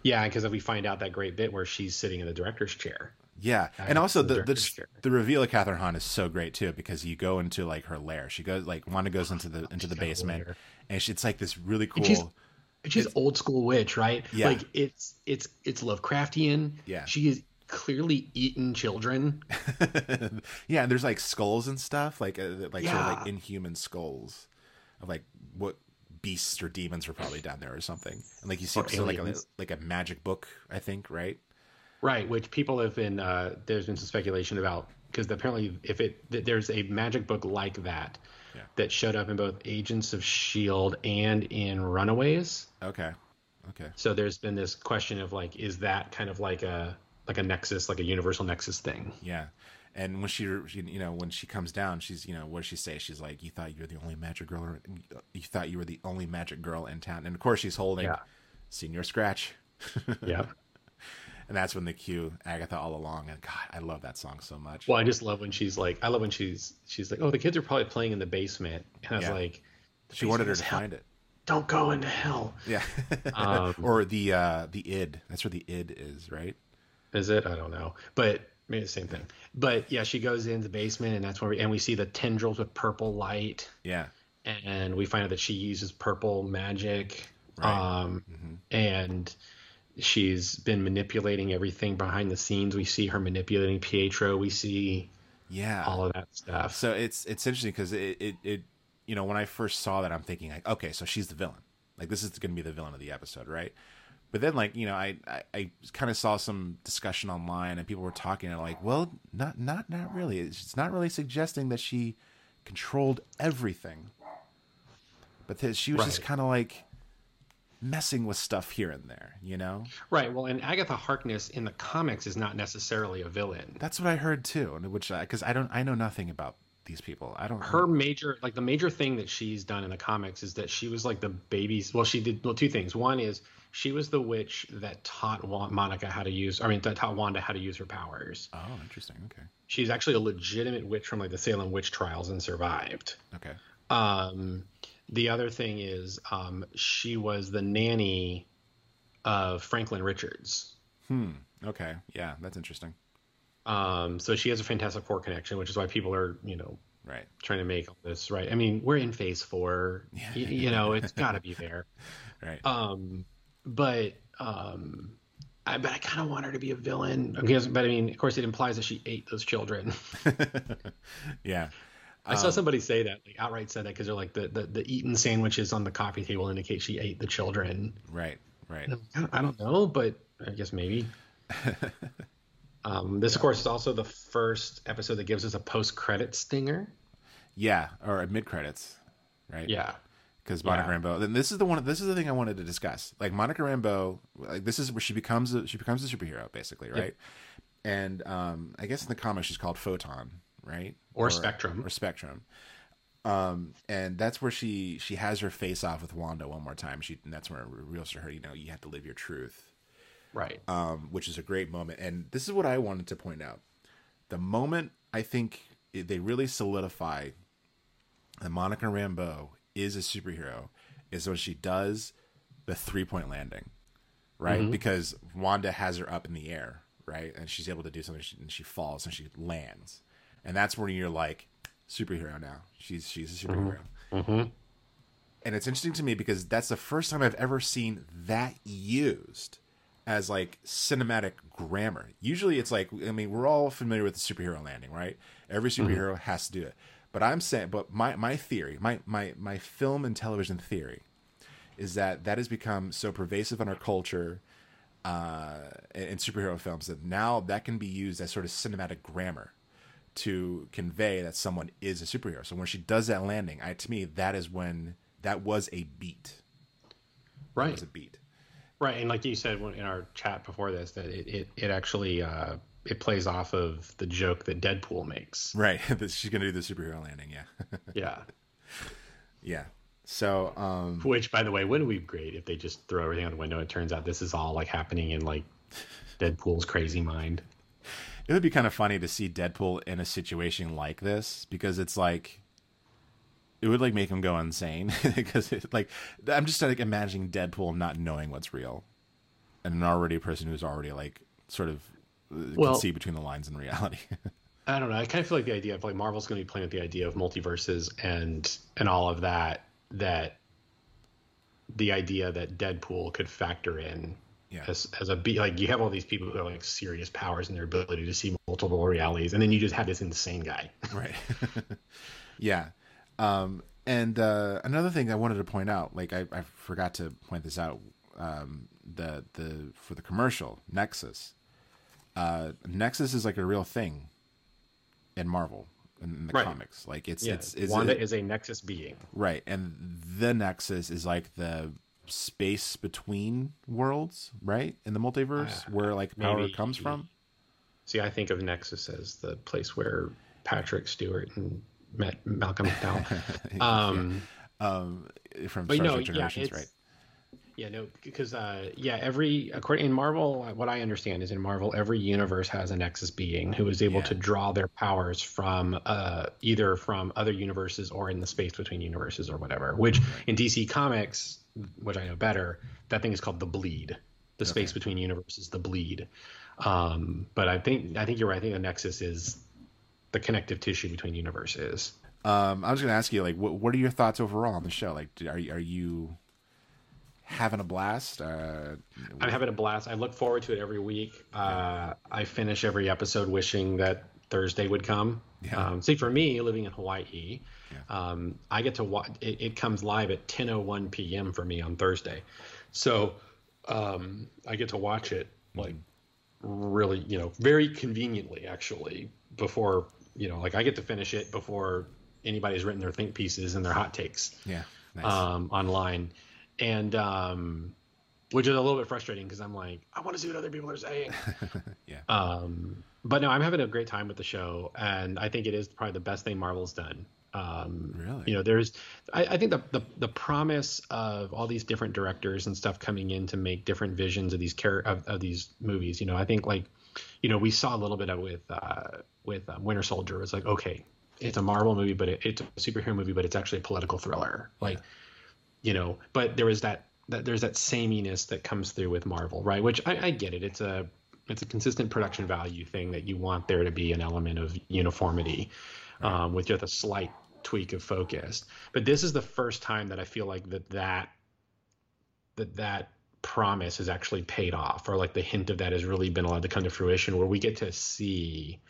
yeah, because we find out that great bit where she's sitting in the director's chair. yeah. Uh, And also the the the, the reveal of Kathryn Hahn is so great too because you go into like her lair. She goes like Wanda goes into the into the basement and she, it's like this really cool she's she's old school witch, right? Yeah. Like it's it's it's Lovecraftian. Yeah. She is clearly eaten children. yeah, and there's like skulls and stuff, like uh, like sort of like inhuman skulls of like what beasts or demons were probably down there or something. And like you see so like a, like a magic book, I think, right? Right, which people have been uh, there's been some speculation about because apparently if it there's a magic book like that Yeah. that showed up in both Agents of Shield and in Runaways. Okay. Okay. So there's been this question of like, is that kind of like a like a nexus, like a universal nexus thing? Yeah. And when she, she, you know, when she comes down, she's, you know, what does she say? She's like, "You thought you were the only magic girl. or, You thought you were the only magic girl in town." And of course, she's holding Yeah. Senor Scratch. Yeah. And that's when they cue Agatha all along. And God, I love that song so much. Well, I just love when she's like, I love when she's she's like, oh, the kids are probably playing in the basement, and I was Yeah. like, she wanted her to hell. find it. Don't go into hell. Yeah. Um, or the uh the id. That's where the id is, right? Is it? I don't know, but maybe the same thing. But yeah, she goes in the basement, and that's where we and we see the tendrils with purple light, Yeah. and we find out that she uses purple magic, Right. um, and she's been manipulating everything behind the scenes. We see her manipulating Pietro. We see Yeah. all of that stuff. So it's it's interesting because it, it it you know when I first saw that I'm thinking like okay so she's the villain like this is going to be the villain of the episode right but then like you know I I, I kind of saw some discussion online and people were talking and like well not not not really it's it's not really suggesting that she controlled everything but that she was just kind of like messing with stuff here and there you know Right. Well, and Agatha Harkness in the comics is not necessarily a villain. that's what I heard too and which because I don't I know nothing about these people. I don't. her major like the major thing that she's done in the comics is that she was like the baby's well she did well two things one is she was the witch that taught monica how to use i mean that taught wanda how to use her powers Oh, interesting. Okay. she's actually a legitimate witch from like the salem witch trials and survived Okay. um the other thing is um she was the nanny of franklin richards Hmm. Okay. Yeah, that's interesting. um so she has a fantastic four connection which is why people are you know Right. trying to make all this right i mean we're in phase four y- you know it's got to be there Right. Um, but um, I but I kind of want her to be a villain. Because, but I mean, of course, it implies that she ate those children. yeah. I saw Um, somebody say that, like outright said that, because they're like the, the the eaten sandwiches on the coffee table indicate she ate the children. Right. Right. Like, I don't know, but I guess maybe. um, this, of course, is also the first episode that gives us a post-credit stinger. Yeah, or a mid credits, right? Yeah. because Monica Yeah. Rambeau. Then this is the one. This is the thing I wanted to discuss. Like Monica Rambeau, like this is where she becomes a, she becomes a superhero, basically, right? And um, I guess in the comics she's called Photon, right? Or Spectrum. or Spectrum. Um, and that's where she she has her face off with Wanda one more time. She and that's where it reveals to her, you know, you have to live your truth, Right. um, which is a great moment. And this is what I wanted to point out: the moment I think they really solidify that Monica Rambeau is a superhero is when she does the three point landing, right? Mhm. Because Wanda has her up in the air, right, and she's able to do something, and she falls and she lands, and that's when you're like superhero now. She's she's a superhero. Mm-hmm. And it's interesting to me because that's the first time I've ever seen that used as like cinematic grammar. Usually it's like I mean, we're all familiar with the superhero landing, right? Every superhero has to do it. But I'm saying but my my theory, my my my film and television theory is that that has become so pervasive in our culture uh, in superhero films that now that can be used as sort of cinematic grammar to convey that someone is a superhero. So when she does that landing, I, to me, that is when that was a beat. That Right. was a beat. Right, and like you said in our chat before this, that it it, it actually uh, it plays off of the joke that Deadpool makes. Right. that she's going to do the superhero landing. Yeah. Yeah. yeah. So, um, Which, by the way, wouldn't be great if they just throw everything out the window? It turns out this is all like happening in like Deadpool's crazy mind. It would be kind of funny to see Deadpool in a situation like this because it's like it would like make him go insane because it, like I'm just like imagining Deadpool not knowing what's real and an already person who's already like sort of uh, Well- can see between the lines in reality. I don't know. I kind of feel like the idea of like Marvel's going to be playing with the idea of multiverses and and all of that. That the idea that Deadpool could factor in Yeah. as as a be like you have all these people who have like serious powers and their ability to see multiple realities, and then you just have this insane guy. right. yeah. Um, and uh, another thing I wanted to point out, like I, I forgot to point this out, um, the the for the commercial Nexus. Uh, Nexus is like a real thing in Marvel in, in the Right. comics. Like it's yeah, it's, it's Wanda it- is a Nexus being. right, and the Nexus is like the space between worlds, right, in the multiverse, Uh, where like power maybe- comes from. See, I think of Nexus as the place where Patrick Stewart and met Malcolm McDowell. Um, Um, from Star no, Trek Generations, it's, right? Yeah, no, because uh, yeah, every according in Marvel, what I understand is in Marvel, every universe has a Nexus being who is able to draw their powers from uh, either from other universes or in the space between universes or whatever. Which in DC Comics, which I know better, that thing is called the Bleed. The space between universes, the Bleed. Um, but I think I think you're right. I think the Nexus is the connective tissue between universes. Um, I was going to ask you, like, what, what are your thoughts overall on the show? Like, are you- are you having a blast? Uh, I'm having a blast. I look forward to it every week. Uh, I finish every episode wishing that Thursday would come. Um, see, for me, living in Hawaii, um, I get to watch. It, it comes live at 10:01 p.m. for me on Thursday, so um, I get to watch it like really, you know, very conveniently actually before you know, like I get to finish it before anybody's written their think pieces and their hot takes yeah, nice. um, online, and um, which is a little bit frustrating because I'm like, I want to see what other people are saying. yeah. Um, but no, I'm having a great time with the show, and I think it is probably the best thing Marvel's done. Um, really? You know, there's, I, I think the, the the promise of all these different directors and stuff coming in to make different visions of these char- of, of these movies. You know, I think like, you know, we saw a little bit of with uh, with uh, Winter Soldier. It's like, okay, it's a Marvel movie, but it, it's a superhero movie, but it's actually a political thriller. Like, you know, but there is that that there's that sameness that comes through with Marvel, right? Which I, I get it. It's a it's a consistent production value thing that you want there to be an element of uniformity um, with just a slight tweak of focus. But this is the first time that I feel like that that that that promise has actually paid off, or like the hint of that has really been allowed to come to fruition, where we get to see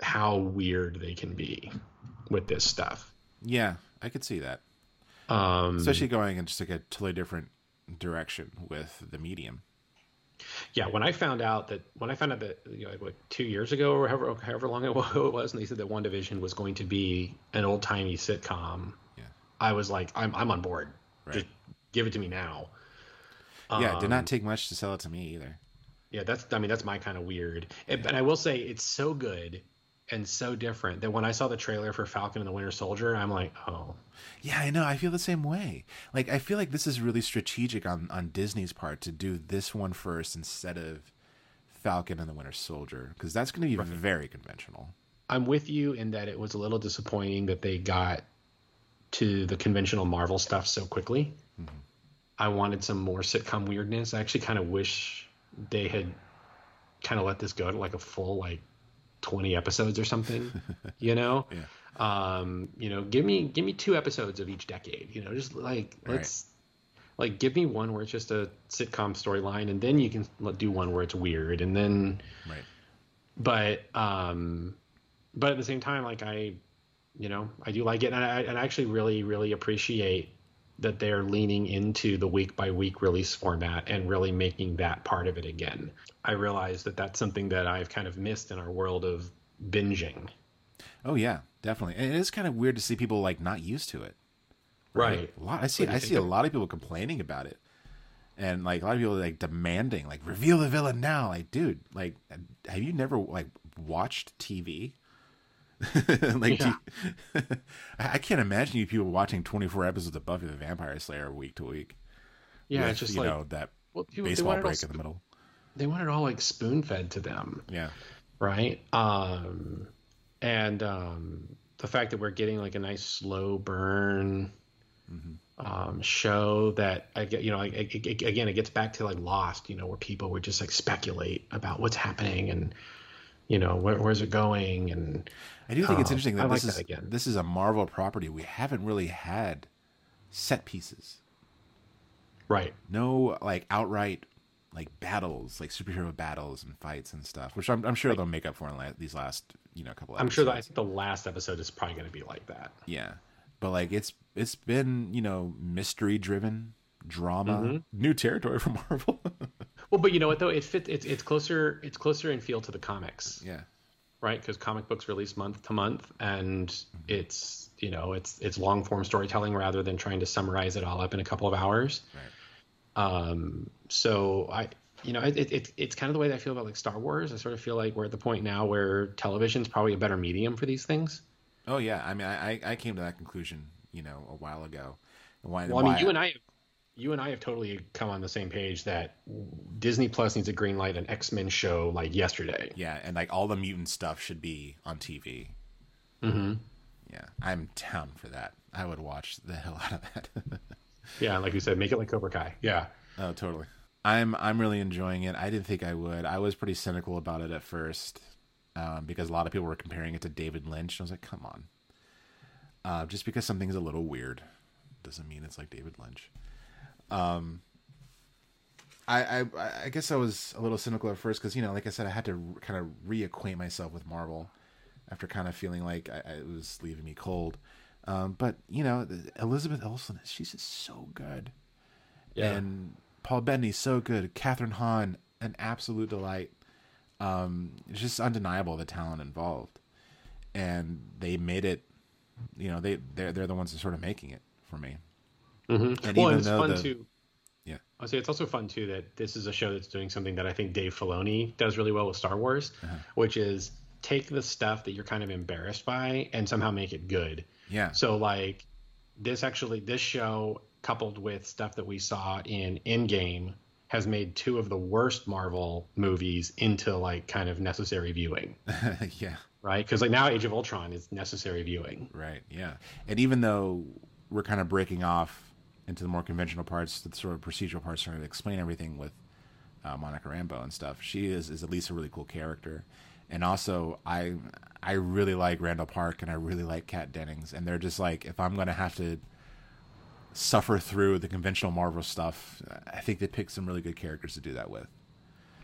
how weird they can be with this stuff. Yeah, I could see that. Um, Especially going in just like a totally different direction with the medium. Yeah, when I found out that when I found out that you know, like, two years ago or however however long ago it was, and they said that WandaVision was going to be an old timey sitcom, yeah. I was like, I'm I'm on board. Right. Just give it to me now. Yeah, it did Um, not take much to sell it to me either. Yeah, that's I mean that's my kind of weird. And, but I will say it's so good and so different that when I saw the trailer for Falcon and the Winter Soldier, I'm like, oh, Yeah, I know. I feel the same way. Like I feel like this is really strategic on on Disney's part to do this one first instead of Falcon and the Winter Soldier because that's going to be very conventional. I'm with you in that it was a little disappointing that they got to the conventional Marvel stuff so quickly. Mm-hmm. I wanted some more sitcom weirdness. I actually kind of wish they had kind of let this go to like a full like 20 episodes or something, you know? Yeah. Um, you know, give me give me two episodes of each decade, you know, just like Right. let's like give me one where it's just a sitcom storyline and then you can do one where it's weird and then Right. but um but at the same time like i you know i do like it and i and I actually really really appreciate that they're leaning into the week by week release format and really making that part of it again i realize that that's something that i've kind of missed in our world of binging Oh yeah, definitely. And it is kind of weird to see people like not used to it. Right. A lot. I see. What do you I see a lot of people complaining about it, and like a lot of people like demanding, like reveal the villain now. Like, dude, like, have you never like watched TV? like, do you- I can't imagine you people watching twenty four episodes of Buffy the Vampire Slayer week to week. Yeah, with, it's just you like- know that Well, people- baseball want it all break in the middle. they want it all like spoon fed to them Yeah. right um and um the fact that we're getting like a nice slow burn um show that i get you know I- I- again it gets back to like lost you know where people would just like speculate about what's happening and you know where, where's it going and I do think it's um, interesting that I this like is that again this is a Marvel property. We haven't really had set pieces. Right. No like outright like battles, like superhero battles and fights and stuff, which I'm, I'm sure they'll make up for in la- these last you know couple. i'm sure that I think the last episode is probably going to be like that Yeah, but like it's it's been you know mystery driven drama, Mhm. new territory for Marvel. well but you know what though it fit it's, it's closer it's closer in feel to the comics yeah right because comic books release month to month and it's you know it's it's long form storytelling rather than trying to summarize it all up in a couple of hours Right. um so i you know it, it, it's kind of the way that i feel about like star wars i sort of feel like we're at the point now where television's probably a better medium for these things Oh yeah, I mean, I I- I came to that conclusion, you know, a while ago. Why? well i mean why- you and i you and i have totally come on the same page that disney plus needs to green light an x-men show like yesterday Yeah, and like all the mutant stuff should be on TV. mm-hmm. Yeah, I'm down for that. I would watch the hell out of that. yeah like you said make it like cobra kai yeah oh, totally. I'm I'm really enjoying it. I didn't think I would. I was pretty cynical about it at first um, because a lot of people were comparing it to David Lynch. I was like, come on. Uh, just because something's a little weird doesn't mean it's like David Lynch. Um, I, I I guess I was a little cynical at first because you know, like I said, I had to kind of reacquaint myself with Marvel after kind of feeling like I, I, it was leaving me cold. Um, but you know, Elizabeth Olsen, she's just so good, Yeah. and Paul Bettany's so good. Kathryn Hahn, an absolute delight. Um, it's just undeniable the talent involved, and they made it. You know, they they're they're the ones that sort of making it for me. Mhm. And well, even and it's fun the- too. Yeah. I'll say it's also fun too that this is a show that's doing something that I think Dave Filoni does really well with Star Wars, Uh-huh. which is take the stuff that you're kind of embarrassed by and somehow make it good. Yeah. So like this actually this show coupled with stuff that we saw in Endgame has made two of the worst Marvel movies into like kind of necessary viewing, yeah. right? Because like now Age of Ultron is necessary viewing. Right. Yeah. And even though we're kind of breaking off into the more conventional parts, the sort of procedural parts, trying to explain everything with uh, Monica Rambeau and stuff, she is is at least a really cool character. And also, I I really like Randall Park and I really like Kat Dennings, and they're just like if I'm gonna have to suffer through the conventional Marvel stuff, I think they picked some really good characters to do that with.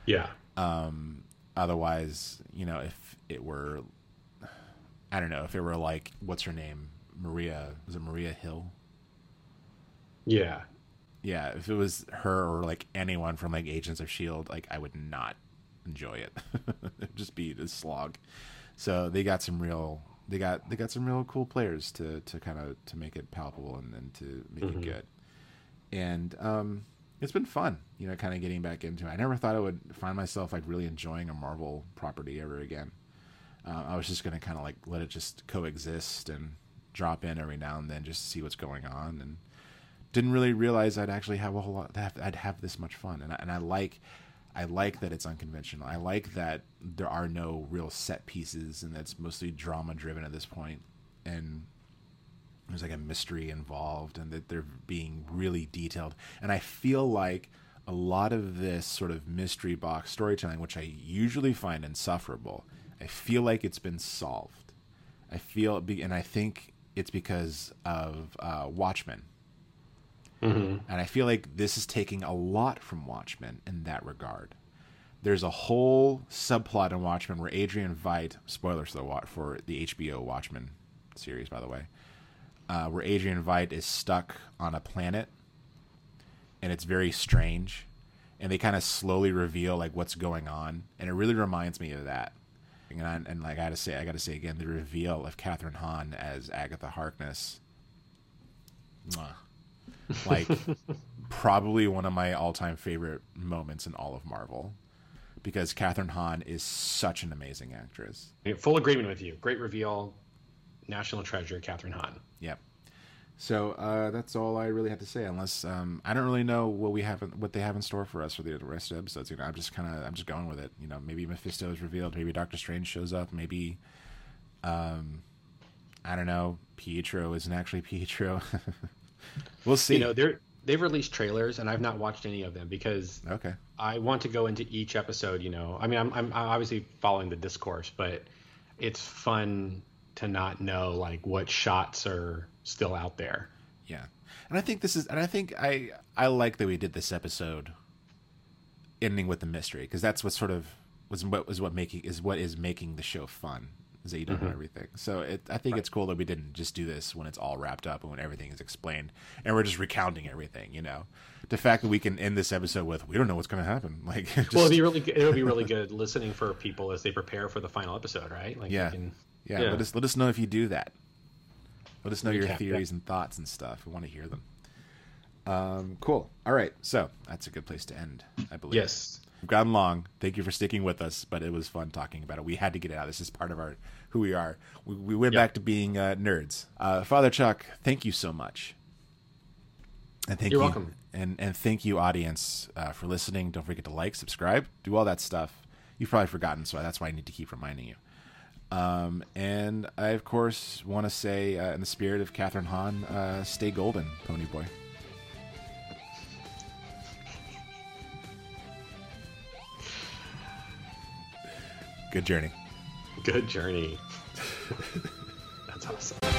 Yeah. Um, otherwise, you know, if it were, I don't know, if it were like what's her name, Maria, was it Maria Hill? Yeah. Yeah, if it was her or like anyone from like Agents of Shield, like I would not enjoy it. It'd just be a slog. So they got some real, they got they got some real cool players to to kind of to make it palpable and, and to make Mhm. it good. And um, it's been fun, you know, kind of getting back into it. I never thought I would find myself like really enjoying a Marvel property ever again. Uh, I was just gonna kind of like let it just coexist and drop in every now and then just to see what's going on and didn't really realize I'd actually have a whole lot. I'd have this much fun, and I, and I like, I like that it's unconventional. I like that there are no real set pieces, and that's mostly drama driven at this point, and there's like a mystery involved, and that they're being really detailed. And I feel like a lot of this sort of mystery box storytelling, which I usually find insufferable, I feel like it's been solved. I feel, and I think it's because of uh, Watchmen Mhm. and I feel like this is taking a lot from Watchmen in that regard. There's a whole subplot in Watchmen where Adrian Veidt, spoilers for the, for the HBO Watchmen series, by the way, uh, where Adrian Veidt is stuck on a planet, and it's very strange, and they kind of slowly reveal like what's going on, and it really reminds me of that. And, I, and like I gotta say, I gotta say again, the reveal of Kathryn Hahn as Agatha Harkness. Mwah like probably one of my all-time favorite moments in all of Marvel because Kathryn Hahn is such an amazing actress. Full agreement with you. Great reveal. National treasure, Kathryn Hahn. Yep. So uh, that's all I really have to say. Unless um, I don't really know what we have, what they have in store for us for the rest of the episodes. You know, I'm just kind of, I'm just going with it. You know, maybe Mephisto is revealed. Maybe Doctor Strange shows up. Maybe, um, I don't know. Pietro isn't actually Pietro. we'll see. You know, they're they've released trailers, and I've not watched any of them because okay, I want to go into each episode. You know, I mean, I'm I'm obviously following the discourse, but it's fun to not know like what shots are still out there. Yeah, and I think this is, and I think I I like that we did this episode ending with the mystery because that's what sort of was what was what making is what is making the show fun is that you don't know Mhm. everything. So it, I think it's cool that we didn't just do this when it's all wrapped up and when everything is explained and we're just recounting everything. You know, the fact that we can end this episode with we don't know what's going to happen. Like, just, well, it'd be really good- it would be really good listening for people as they prepare for the final episode, right? Like, yeah, can- yeah, Let us let us know if you do that. Let us know your Recap, yeah. theories and thoughts and stuff. We want to hear them. Um, cool. All right, so that's a good place to end, I believe. Yes. We've gotten long. Thank you for sticking with us, but it was fun talking about it. We had to get it out. This is part of our who we are. We, we went back to being uh, nerds. Uh, Father Chuck, thank you so much. And thank You're you, welcome. And and thank you, audience, uh, for listening. Don't forget to like, subscribe, do all that stuff. You've probably forgotten, so that's why I need to keep reminding you. Um, and I, of course, want to say, uh, in the spirit of Kathryn Hahn, uh, stay golden, Pony Boy. Good journey. Good journey. That's awesome.